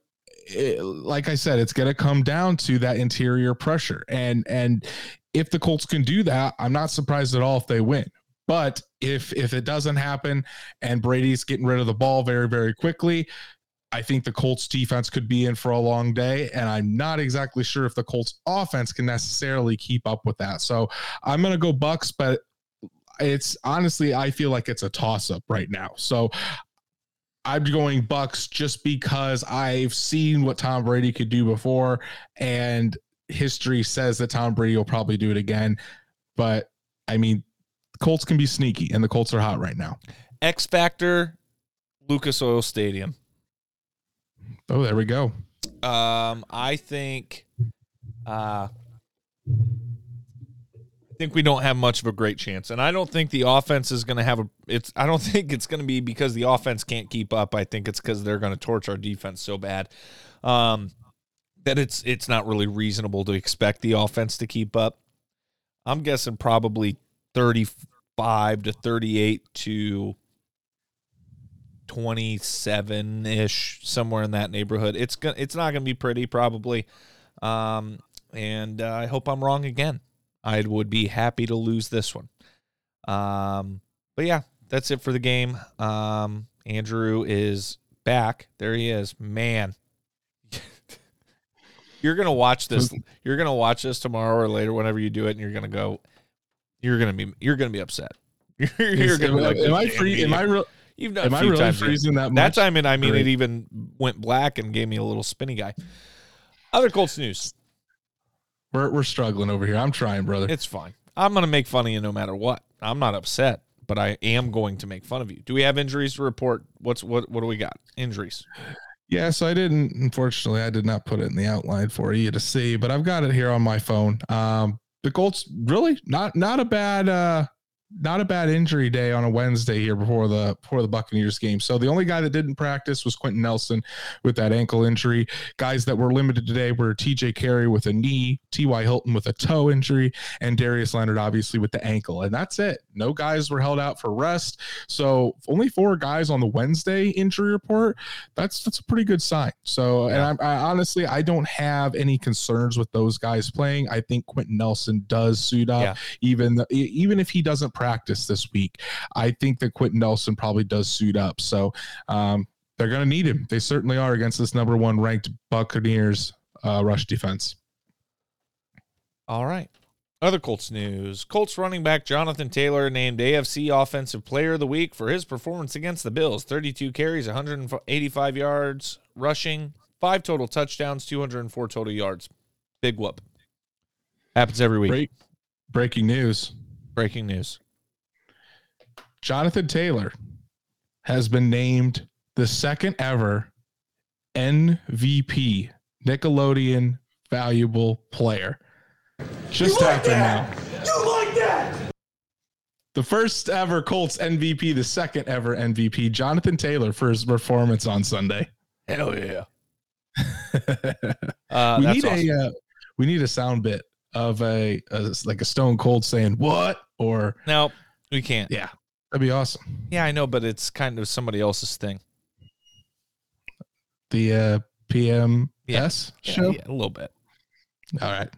Speaker 2: it, like I said, it's going to come down to that interior pressure, and and if the Colts can do that, I'm not surprised at all if they win. But if if it doesn't happen and Brady's getting rid of the ball very very quickly, I think the Colts defense could be in for a long day, and I'm not exactly sure if the Colts offense can necessarily keep up with that. So I'm going to go Bucks, but it's honestly I feel like it's a toss up right now. So I'm going Bucks just because I've seen what Tom Brady could do before, and history says that Tom Brady will probably do it again. But I mean, Colts can be sneaky, and the Colts are hot right now.
Speaker 1: X Factor, Lucas Oil Stadium.
Speaker 2: Oh, there we go.
Speaker 1: Um, I think, uh, I think we don't have much of a great chance, and I don't think the offense is going to have a. It's. I don't [laughs] think it's going to be because the offense can't keep up. I think it's because they're going to torch our defense so bad, um, that it's it's not really reasonable to expect the offense to keep up. I'm guessing probably 35 to 38 to 27 ish, somewhere in that neighborhood. It's gonna, it's not going to be pretty, probably. Um, and uh, I hope I'm wrong again. I would be happy to lose this one. Um, but yeah, that's it for the game. Um, Andrew is back. There he is. Man. [laughs] you're gonna watch this. You're gonna watch this tomorrow or later, whenever you do it, and you're gonna go you're gonna be you're gonna be upset. You're, [laughs]
Speaker 2: you're gonna am, be like, am I free? Am I real? You've done am I really freezing that much?
Speaker 1: That time, and I mean, Great. it even went black and gave me a little spinny guy. Other Colts news.
Speaker 2: We're we're struggling over here. I'm trying, brother.
Speaker 1: It's fine. I'm gonna make fun of you no matter what. I'm not upset, but I am going to make fun of you. Do we have injuries to report? What's what? What do we got? Injuries.
Speaker 2: Yeah, so I didn't. Unfortunately, I did not put it in the outline for you to see, but I've got it here on my phone. Um, the Colts really not not a bad uh not a bad injury day on a Wednesday here before the before the Buccaneers game. So the only guy that didn't practice was Quenton Nelson with that ankle injury. Guys that were limited today were TJ Carrie with a knee, T.Y. Hilton with a toe injury, and Darius Leonard obviously with the ankle. And that's it. No guys were held out for rest. So only four guys on the Wednesday injury report. That's that's a pretty good sign. So and I, I honestly I don't have any concerns with those guys playing. I think Quenton Nelson does suit up,
Speaker 1: Yeah.
Speaker 2: even even if he doesn't practice this week. I think that Quenton Nelson probably does suit up. So um, they're going to need him. They certainly are against this number one ranked Buccaneers uh, rush defense.
Speaker 1: All right. Other Colts news. Colts running back Jonathan Taylor named AFC Offensive Player of the Week for his performance against the Bills. 32 carries, 185 yards rushing, five total touchdowns, 204 total yards. Big whoop. Happens every week.
Speaker 2: Break, breaking news
Speaker 1: Breaking news.
Speaker 2: Jonathan Taylor has been named the second ever MVP Nickelodeon valuable player. Just happened now.
Speaker 3: You like that?
Speaker 2: The first ever Colts MVP, the second ever MVP, Jonathan Taylor for his performance on Sunday.
Speaker 1: Hell yeah. [laughs] Uh,
Speaker 2: we
Speaker 1: that's
Speaker 2: need
Speaker 1: awesome.
Speaker 2: a uh, we need a sound bit of a, a like a Stone Cold saying what or
Speaker 1: no, we can't.
Speaker 2: yeah, that'd be awesome.
Speaker 1: Yeah, I know, but it's kind of somebody else's thing.
Speaker 2: The uh, PMS
Speaker 1: Yeah,
Speaker 2: show.
Speaker 1: yeah, a little bit.
Speaker 2: All right,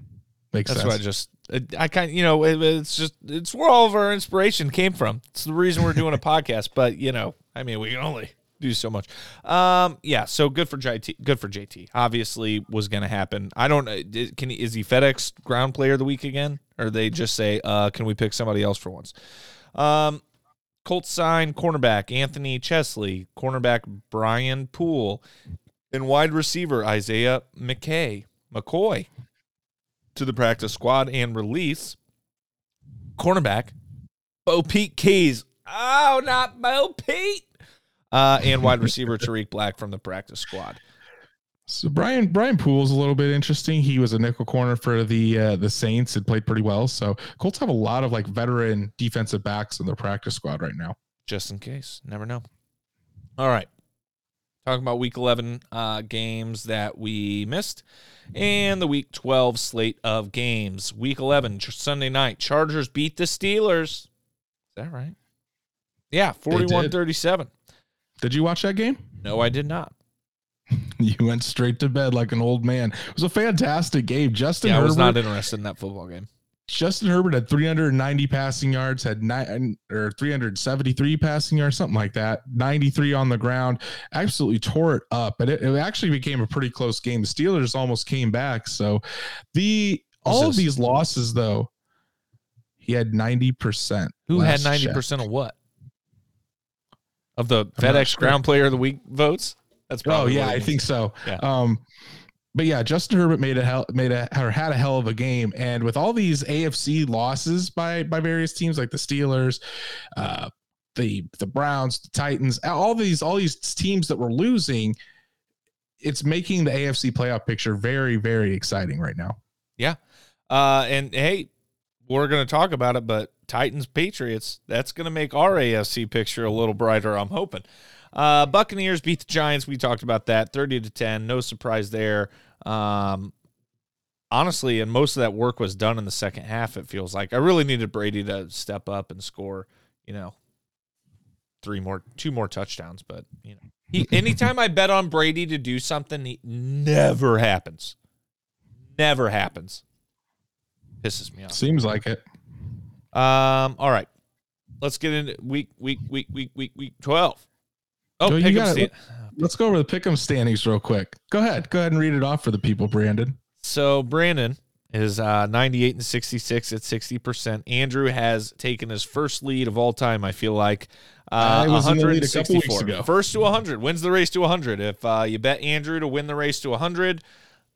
Speaker 2: makes
Speaker 1: That's
Speaker 2: sense.
Speaker 1: why I just I kind you know it, it's just it's where all of our inspiration came from. It's the reason we're doing a [laughs] podcast. But you know, I mean, we can only do so much. Um, yeah. So good for JT. Good for JT. Obviously, was going to happen. I don't. uh, Can he, is he FedEx Ground Player of the Week again, or they just say, uh, can we pick somebody else for once? Um, Colts sign cornerback Anthony Chesley, cornerback Brian Poole, and wide receiver Isaiah McKay McCoy to the practice squad and release cornerback Bopete Keyes. Oh, not Bo Pete. Uh, and wide receiver [laughs] Tarik Black from the practice squad.
Speaker 2: So Brian Brian Poole's a little bit interesting. He was a nickel corner for the uh, the Saints and played pretty well. So Colts have a lot of like veteran defensive backs in their practice squad right now.
Speaker 1: just in case. Never know. All right. Talking about week 11 uh, games that we missed and the week 12 slate of games. Week 11, Ch- Sunday night, Chargers beat the Steelers. Is that right? Yeah, 41 37.
Speaker 2: Did you watch that game?
Speaker 1: No, I did not. [laughs]
Speaker 2: You went straight to bed like an old man. It was a fantastic game. Justin
Speaker 1: Yeah, I
Speaker 2: Herbert,
Speaker 1: was not interested in that football game.
Speaker 2: Justin Herbert had 390 passing yards, had nine or 373 passing yards, something like that. 93 on the ground, absolutely tore it up. And it, it actually became a pretty close game. The Steelers almost came back. So the all of these losses, though, he had 90%.
Speaker 1: Who had 90% of what? Of the
Speaker 2: I'm
Speaker 1: FedEx
Speaker 2: sure.
Speaker 1: Ground Player of the Week votes? That's
Speaker 2: Oh yeah, I think so.
Speaker 1: Yeah.
Speaker 2: Um, but yeah, Justin Herbert made a hell made a or had a hell of a game, and with all these AFC losses by by various teams like the Steelers, uh, the the Browns, the Titans, all these all these teams that were losing, it's making the AFC playoff picture very very exciting right now.
Speaker 1: Yeah, uh, and hey, we're to talk about it, but Titans Patriots, that's to make our AFC picture a little brighter, I'm hoping. Uh, Buccaneers beat the Giants. We talked about that 30 to 10. No surprise there. Um, honestly, and most of that work was done in the second half, it feels like. I really needed Brady to step up and score, you know, three more, two more touchdowns. But, you know, he, anytime I bet on Brady to do something, it never happens. Never happens. Pisses me off.
Speaker 2: Seems like it.
Speaker 1: Um. All right. Let's get into week week week week week week twelve. Oh,
Speaker 2: Joe, you gotta-
Speaker 1: stand-
Speaker 2: Let's go over the pick'em standings real quick. Go ahead, go ahead and read it off for the people, Brandon.
Speaker 1: So Brandon is uh, 98 and 66 at 60%. Andrew has taken his first lead of all time, I feel like. Uh,
Speaker 2: I was in the lead a
Speaker 1: 164.
Speaker 2: ago.
Speaker 1: First to 100. Wins the race to 100. If uh, you bet Andrew to win the race to 100,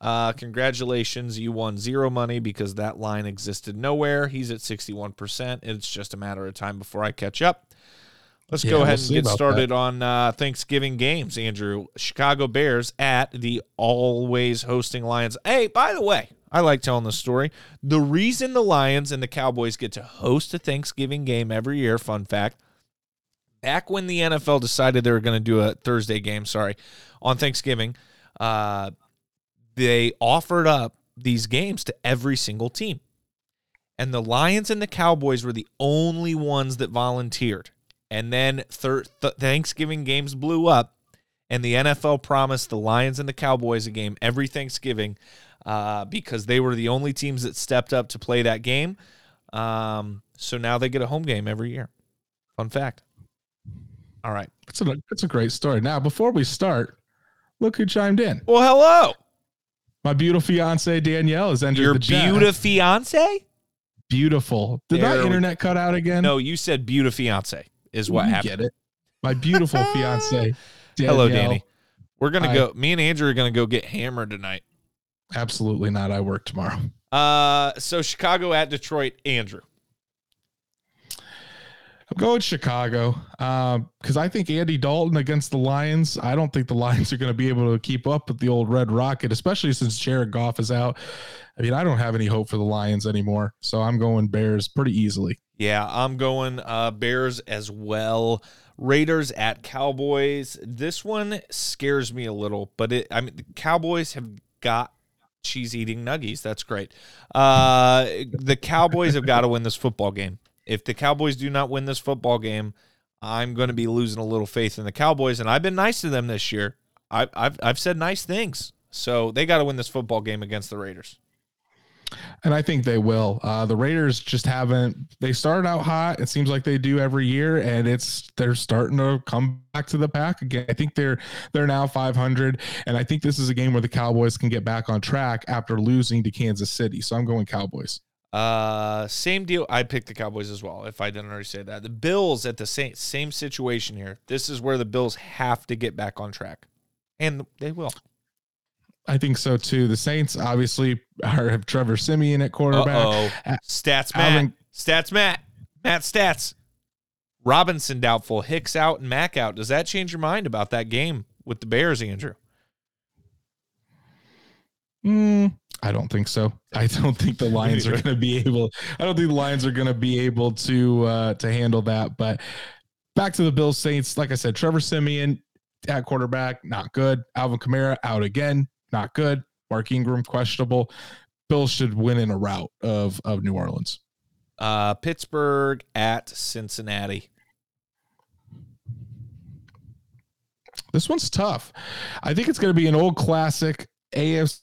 Speaker 1: uh, congratulations. You won zero money because that line existed nowhere. He's at 61%. It's just a matter of time before I catch up. Let's
Speaker 2: Yeah,
Speaker 1: go
Speaker 2: we'll
Speaker 1: ahead and get started on uh, Thanksgiving games, Andrew. Chicago Bears at the always hosting Lions. Hey, by the way, I like telling this story. The reason the Lions and the Cowboys get to host a Thanksgiving game every year, fun fact, back when the NFL decided they were going to do a Thursday game, sorry, on Thanksgiving, uh, they offered up these games to every single team. and the Lions and the Cowboys were the only ones that volunteered. And then thir- th- Thanksgiving games blew up, and the NFL promised the Lions and the Cowboys a game every Thanksgiving uh, because they were the only teams that stepped up to play that game. Um, so now they get a home game every year. Fun fact. All right.
Speaker 2: That's a it's a great story. Now, before we start, look who chimed in.
Speaker 1: Well, hello.
Speaker 2: My beautiful fiance Danielle is entered
Speaker 1: Your
Speaker 2: the chat.
Speaker 1: beautiful fiance?
Speaker 2: beautiful. Did
Speaker 1: There
Speaker 2: my
Speaker 1: we-
Speaker 2: internet cut out again?
Speaker 1: No, you said beautiful fiance is what
Speaker 2: you
Speaker 1: happened.
Speaker 2: get it. My beautiful [laughs] fiance.
Speaker 1: Hello, Danny. We're gonna go. Me and Andrew are gonna go get hammered tonight.
Speaker 2: Absolutely not. I work tomorrow.
Speaker 1: Uh, so Chicago at Detroit. Andrew.
Speaker 2: I'm going Chicago because I think Andy Dalton against the Lions. I don't think the Lions are going to be able to keep up with the old Red Rocket, especially since Jared Goff is out. I mean, I don't have any hope for the Lions anymore, so I'm going Bears pretty easily.
Speaker 1: Yeah, I'm going uh, Bears as well. Raiders at Cowboys. This one scares me a little, but it. I mean, the Cowboys have got cheese eating nuggies. That's great. Uh, the Cowboys have got to win this football game. If the Cowboys do not win this football game, I'm going to be losing a little faith in the Cowboys. And I've been nice to them this year. I, I've I've said nice things. So they got to win this football game against the Raiders.
Speaker 2: And I think they will. Uh, the Raiders just haven't. They started out hot. It seems like they do every year, and it's they're starting to come back to the pack again. I think they're they're now 500, and I think this is a game where the Cowboys can get back on track after losing to Kansas City. So I'm going Cowboys.
Speaker 1: Uh, same deal. I picked the Cowboys as well. If I didn't already say that, the Bills at the same same situation here. This is where the Bills have to get back on track, and they will.
Speaker 2: I think so too. The Saints obviously are, have Trevor Siemian at quarterback.
Speaker 1: oh,
Speaker 2: Uh,
Speaker 1: stats Matt,
Speaker 2: Alvin-
Speaker 1: stats Matt, Matt stats. Robinson doubtful, Hicks out, and Mack out. Does that change your mind about that game with the Bears, Andrew?
Speaker 2: Mm, I don't think so. [laughs] I don't think the Lions are going to be able. I don't think the Lions are going to be able to uh, to handle that. But back to the Bills Saints. Like I said, Trevor Siemian at quarterback, not good. Alvin Kamara out again, not good. Mark Ingram questionable. Bills should win in a rout of of New Orleans.
Speaker 1: Uh, Pittsburgh at Cincinnati.
Speaker 2: This one's tough. I think it's going to be an old classic AFC.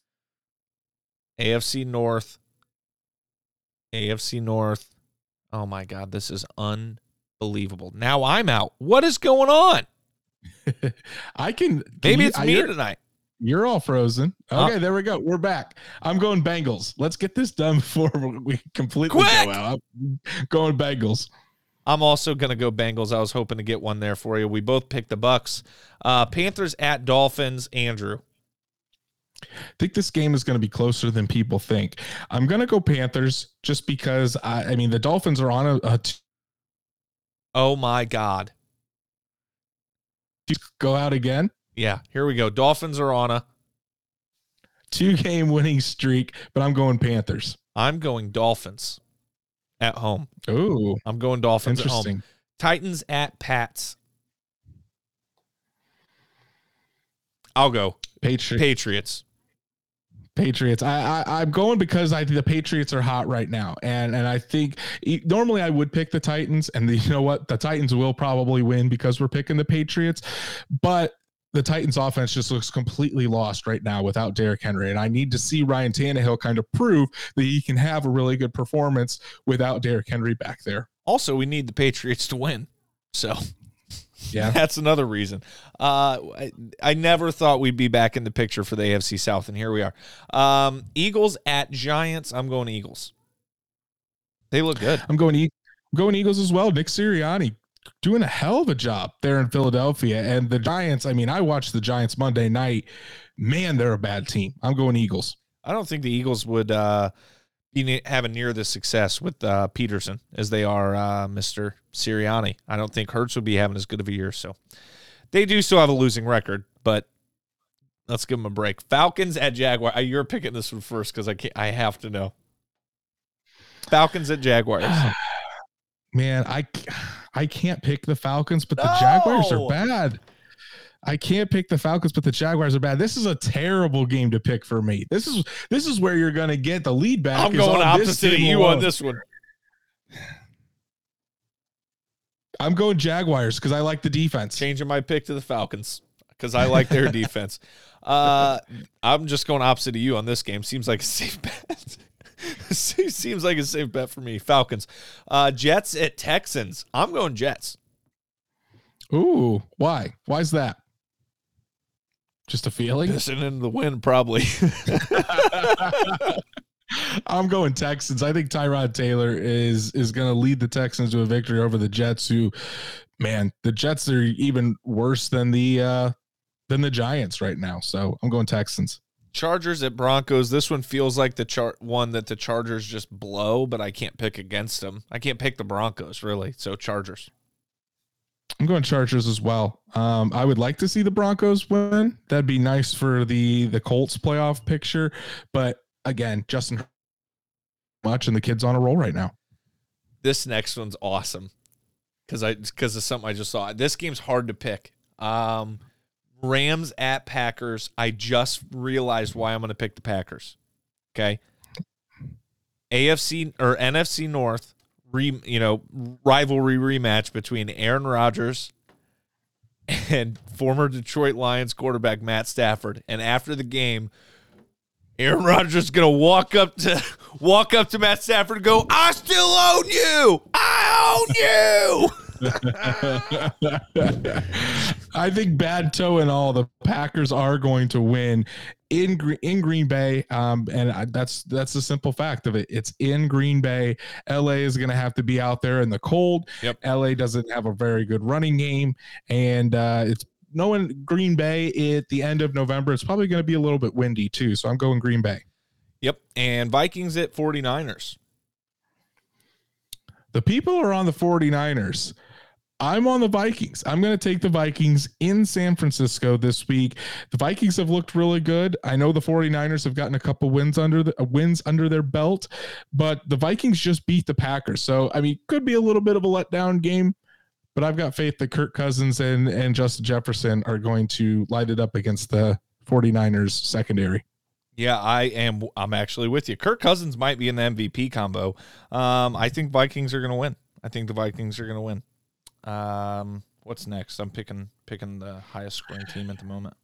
Speaker 1: AFC North. AFC North. Oh my God, this is unbelievable. Now I'm out. What is going on? [laughs]
Speaker 2: I can.
Speaker 1: Maybe it's
Speaker 2: I-
Speaker 1: me tonight.
Speaker 2: You're all frozen.
Speaker 1: Uh,
Speaker 2: Okay, there we go. We're back. I'm going Bengals. Let's get this done [laughs] before we completely
Speaker 1: Quick!
Speaker 2: go out. I'm going Bengals.
Speaker 1: I'm also gonna go Bengals. I was hoping to get one there for you. We both picked the Bucks. Uh, Panthers at Dolphins. Andrew.
Speaker 2: I think this game is going to be closer than people think. I'm going to go Panthers just because I, I mean the Dolphins are on a, a t-
Speaker 1: Oh my God.
Speaker 2: go out again,
Speaker 1: Yeah, here we go. Dolphins are on a.
Speaker 2: two game winning streak, but I'm going Panthers.
Speaker 1: I'm going Dolphins at home.
Speaker 2: Oh,
Speaker 1: I'm going Dolphins at home. Titans at Pats. I'll go
Speaker 2: Patri-
Speaker 1: Patriots.
Speaker 2: Patriots. I, I I'm going because I the Patriots are hot right now, and and I think normally I would pick the Titans, and the, you know what, the Titans will probably win because we're picking the Patriots, but the Titans offense just looks completely lost right now without Derrick Henry, and I need to see Ryan Tannehill kind of prove that he can have a really good performance without Derrick Henry back there.
Speaker 1: Also, we need the Patriots to win. So [laughs]
Speaker 2: Yeah.
Speaker 1: that's another reason. Uh, I, I never thought we'd be back in the picture for the AFC South, and here we are. Um, Eagles at Giants. I'm going Eagles. They look good.
Speaker 2: I'm going, e- I'm going Eagles as well. Nick Sirianni doing a hell of a job there in Philadelphia. And the Giants, I mean, I watched the Giants Monday night. Man, they're a bad team. I'm going Eagles.
Speaker 1: I don't think the Eagles would uh, be having near the success with uh, Peterson as they are uh, Mr. Sirianni. I don't think Hurts would be having as good of a year. So they do still have a losing record, but let's give them a break. Falcons at Jaguar. Uh, You're picking this one first because I can't. I have to know. Falcons at Jaguars. [sighs]
Speaker 2: Man, I I can't pick the Falcons, but the Jaguars are bad. I can't pick the Falcons, but the Jaguars are bad. This is a terrible game to pick for me. This is this is where you're going to get the lead back.
Speaker 1: I'm going opposite of you alone. on this one.
Speaker 2: I'm going Jaguars because I like the defense.
Speaker 1: Changing my pick to the Falcons because I like their [laughs] defense. Uh, I'm just going opposite of you on this game. Seems like a safe bet. [laughs] Seems like a safe bet for me. Falcons. Uh, Jets at Texans. I'm going Jets.
Speaker 2: Ooh, why? Why's that? Just a feeling?
Speaker 1: Pissing in the wind, probably. [laughs]
Speaker 2: I'm going Texans. I think Tyrod Taylor is is going to lead the Texans to a victory over the Jets. Who, man, the Jets are even worse than the uh than the Giants right now. So I'm going Texans.
Speaker 1: Chargers at Broncos. This one feels like the chart one that the Chargers just blow, but I can't pick against them. I can't pick the Broncos really. So Chargers.
Speaker 2: I'm going Chargers as well. Um, I would like to see the Broncos win. That'd be nice for the the Colts playoff picture. But again, Justin much and the kid's on a roll right now.
Speaker 1: This next one's awesome because I because of something I just saw. This game's hard to pick. Um, Rams at Packers. I just realized why I'm going to pick the Packers. Okay. AFC or NFC North, re, you know, rivalry rematch between Aaron Rodgers and former Detroit Lions quarterback Matt Stafford. And after the game, Aaron Rodgers is gonna walk up to walk up to Matt Stafford and go, "I still own you. I own you." [laughs] [laughs]
Speaker 2: I think bad toe and all, the Packers are going to win in in Green Bay, um, and I, that's that's the simple fact of it. It's in Green Bay. LA is going to have to be out there in the cold.
Speaker 1: Yep.
Speaker 2: LA doesn't have a very good running game, and uh, it's knowing Green Bay at the end of November. It's probably going to be a little bit windy too, so I'm going Green Bay.
Speaker 1: Yep, and Vikings at 49ers.
Speaker 2: The people are on the 49ers. I'm on the Vikings. I'm going to take the Vikings in San Francisco this week. The Vikings have looked really good. I know the 49ers have gotten a couple wins under the uh, wins under their belt, but the Vikings just beat the Packers. So, I mean, could be a little bit of a letdown game, but I've got faith that Kirk Cousins and and Justin Jefferson are going to light it up against the 49ers secondary.
Speaker 1: Yeah, I am. I'm actually with you. Kirk Cousins might be in the MVP combo. Um, I think Vikings are going to win. I think the Vikings are going to win. Um, what's next? I'm picking picking the highest scoring team at the moment.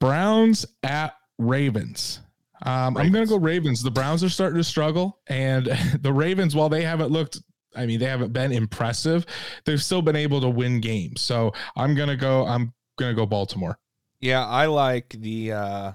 Speaker 2: Browns at Ravens. Um, Ravens. I'm going to go Ravens. The Browns are starting to struggle, and [laughs] the Ravens, while they haven't looked, I mean, they haven't been impressive, they've still been able to win games. So I'm going to go. I'm going to go Baltimore.
Speaker 1: Yeah, I like the. Uh,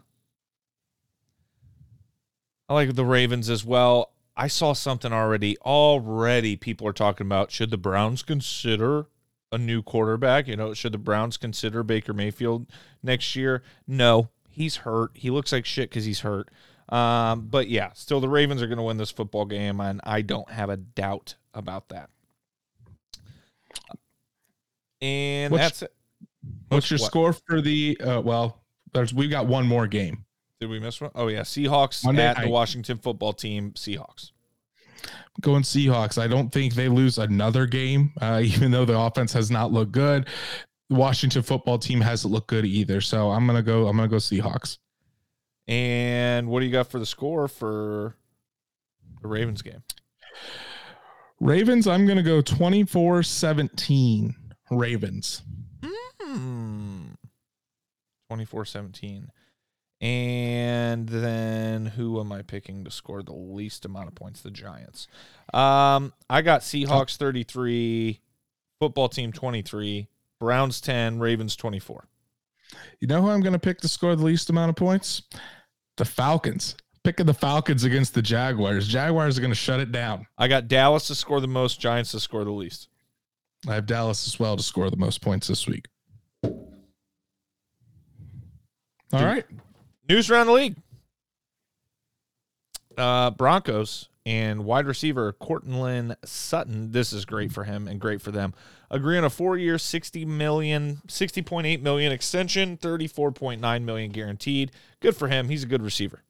Speaker 1: I like the Ravens as well. I saw something already. Already, people are talking about should the Browns consider a new quarterback? You know, should the Browns consider Baker Mayfield next year? No, he's hurt. He looks like shit because he's hurt. Um, but yeah, still the Ravens are going to win this football game, and I don't have a doubt about that. And what's, that's it.
Speaker 2: What's, what's your what? score for the? Uh, well, there's we've got one more game.
Speaker 1: Did we miss one? Oh yeah, Seahawks Monday at night. the Washington football team. Seahawks.
Speaker 2: Going Seahawks. I don't think they lose another game, uh, [laughs] even though the offense has not looked good. The Washington football team hasn't looked good either. So I'm gonna go. I'm gonna go Seahawks.
Speaker 1: And what do you got for the score for the Ravens game?
Speaker 2: Ravens, I'm going to go 24 17. Ravens.
Speaker 1: Mm. 24 17. And then who am I picking to score the least amount of points? The Giants. Um, I got Seahawks 33, football team 23, Browns 10, Ravens 24.
Speaker 2: You know who I'm going to pick to score the least amount of points? The Falcons. Picking the Falcons against the Jaguars. Jaguars are going to shut it down.
Speaker 1: I got Dallas to score the most, Giants to score the least.
Speaker 2: I have Dallas as well to score the most points this week. All right.
Speaker 1: News around the league. Uh, Broncos and wide receiver Courtland Sutton. This is great for him and great for them. Agree on a four-year, sixty million, sixty point eight million extension, thirty-four point nine million guaranteed. Good for him. He's a good receiver.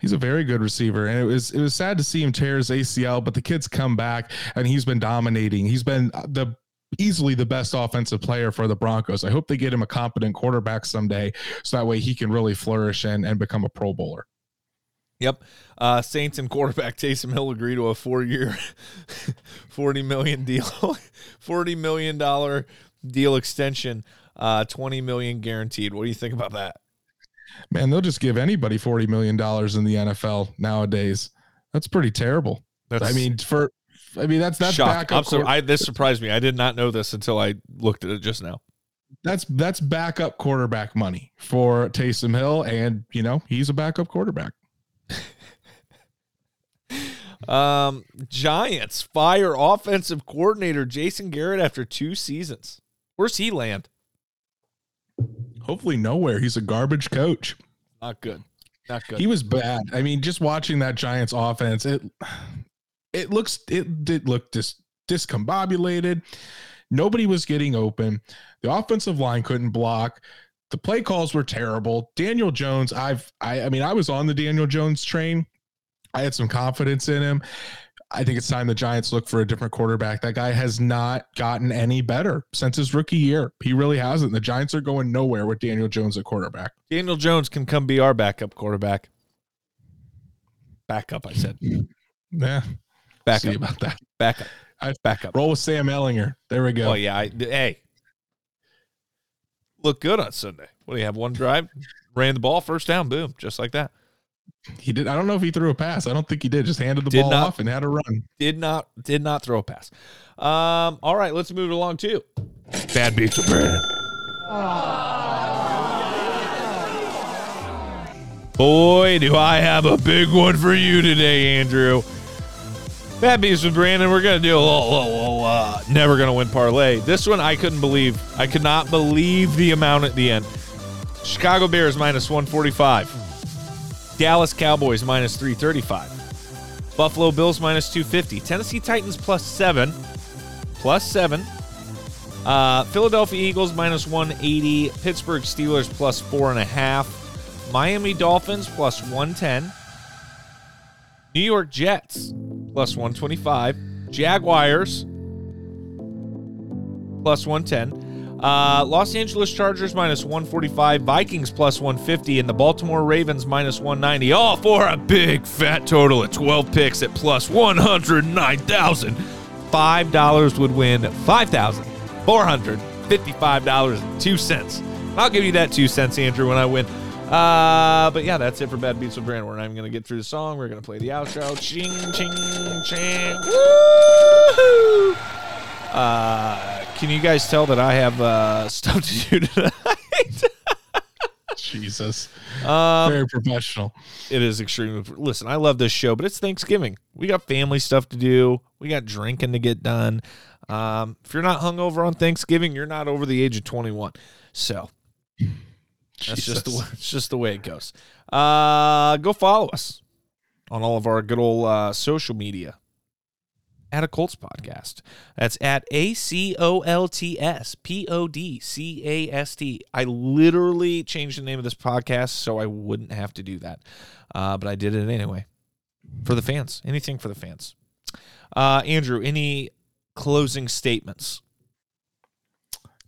Speaker 2: He's a very good receiver, and it was it was sad to see him tear his ACL, but the kid's come back and he's been dominating. He's been the easily the best offensive player for the Broncos. I hope they get him a competent quarterback someday so that way he can really flourish and, and become a pro bowler.
Speaker 1: Yep. Uh, Saints and quarterback Taysom Hill agree to a four-year, [laughs] forty million deal, [laughs] forty million dollar deal extension, uh, twenty million guaranteed. What do you think about that?
Speaker 2: Man, they'll just give anybody forty million dollars in the NFL nowadays. That's pretty terrible. That's, I mean, for I mean that's that's
Speaker 1: shocked. backup. So, I, this surprised me. I did not know this until I looked at it just now.
Speaker 2: That's that's backup quarterback money for Taysom Hill, and you know he's a backup quarterback. [laughs]
Speaker 1: um, Giants fire offensive coordinator Jason Garrett after two seasons. Where's he land?
Speaker 2: Hopefully nowhere. He's a garbage coach.
Speaker 1: Not good. Not good.
Speaker 2: He was bad. I mean, just watching that Giants offense, it it looks it did look dis, discombobulated. Nobody was getting open. The offensive line couldn't block. The play calls were terrible. Daniel Jones, I've I I mean, I was on the Daniel Jones train. I had some confidence in him. I think it's time the Giants look for a different quarterback. That guy has not gotten any better since his rookie year. He really hasn't. The Giants are going nowhere with Daniel Jones at quarterback.
Speaker 1: Daniel Jones can come be our backup quarterback. Backup, I said.
Speaker 2: Yeah.
Speaker 1: Back See up. about that. Back up. I, back up.
Speaker 2: Roll with Sam Ehlinger. There we go.
Speaker 1: Oh yeah. I, hey, look good on Sunday. What do you have? One drive, ran the ball, first down, boom, just like that.
Speaker 2: He did. I don't know if he threw a pass. I don't think he did. Just handed the did ball not, off and had a run.
Speaker 1: Did not. Did not throw a pass. Um. All right. Let's move it along too. Bad beats of bread. Boy, do I have a big one for you today, Andrew. Bad beats with Brandon. We're gonna do a little uh, never gonna win parlay. This one I couldn't believe. I could not believe the amount at the end. Chicago Bears minus 145. Dallas Cowboys minus 335. Buffalo Bills minus 250. Tennessee Titans plus seven. Plus seven. Uh, Philadelphia Eagles minus 180. Pittsburgh Steelers plus four and a half. Miami Dolphins plus 110. New York Jets plus 125. Jaguars plus 110. Uh, Los Angeles Chargers minus 145, Vikings plus 150, and the Baltimore Ravens minus 190. All for a big fat total at 12 picks at plus 109,000. $5 would win $5,455.02. I'll give you that two cents, Andrew, when I win. Uh, but yeah, that's it for Bad Beats with Brand. We're not even going to get through the song. We're going to play the outro. Ching, ching, ching. Woo! Uh, can you guys tell that I have uh, [laughs] stuff to do tonight?
Speaker 2: Jesus. Um, Very professional.
Speaker 1: It is extremely. Listen, I love this show, but it's Thanksgiving. We got family stuff to do. We got drinking to get done. Um, if you're not hungover on Thanksgiving, you're not over the age of 21. So that's Jesus. just the way, it's just the way it goes. Uh, go follow us on all of our good old uh, social media at a Colts podcast. That's at A C O L T S P O D C A S T. I literally changed the name of this podcast so I wouldn't have to do that. Uh, but I did it anyway for the fans. Anything for the fans. Uh, Andrew, any closing statements?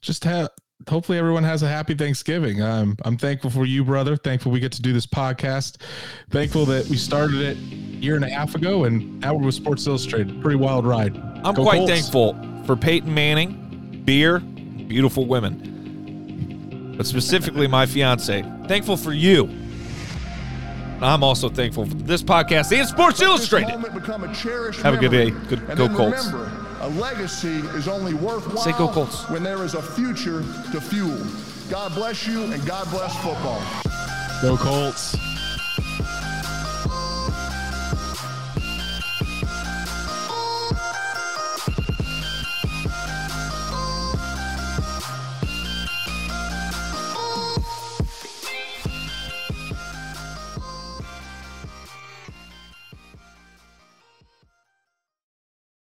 Speaker 2: Just have hopefully everyone has a happy Thanksgiving. Um, I'm thankful for you, brother. Thankful we get to do this podcast. Thankful that we started it a year and a half ago, and now we're with Sports Illustrated. Pretty wild ride.
Speaker 1: I'm Go quite Colts. thankful for Peyton Manning, beer, beautiful women, but specifically my fiance. Thankful for you. I'm also thankful for this podcast and Sports Illustrated. Have a good day. Good, go Colts. Remember,
Speaker 3: a legacy is only worthwhile
Speaker 1: Say go Colts.
Speaker 3: when there is a future to fuel. God bless you and God bless football.
Speaker 2: Go Colts.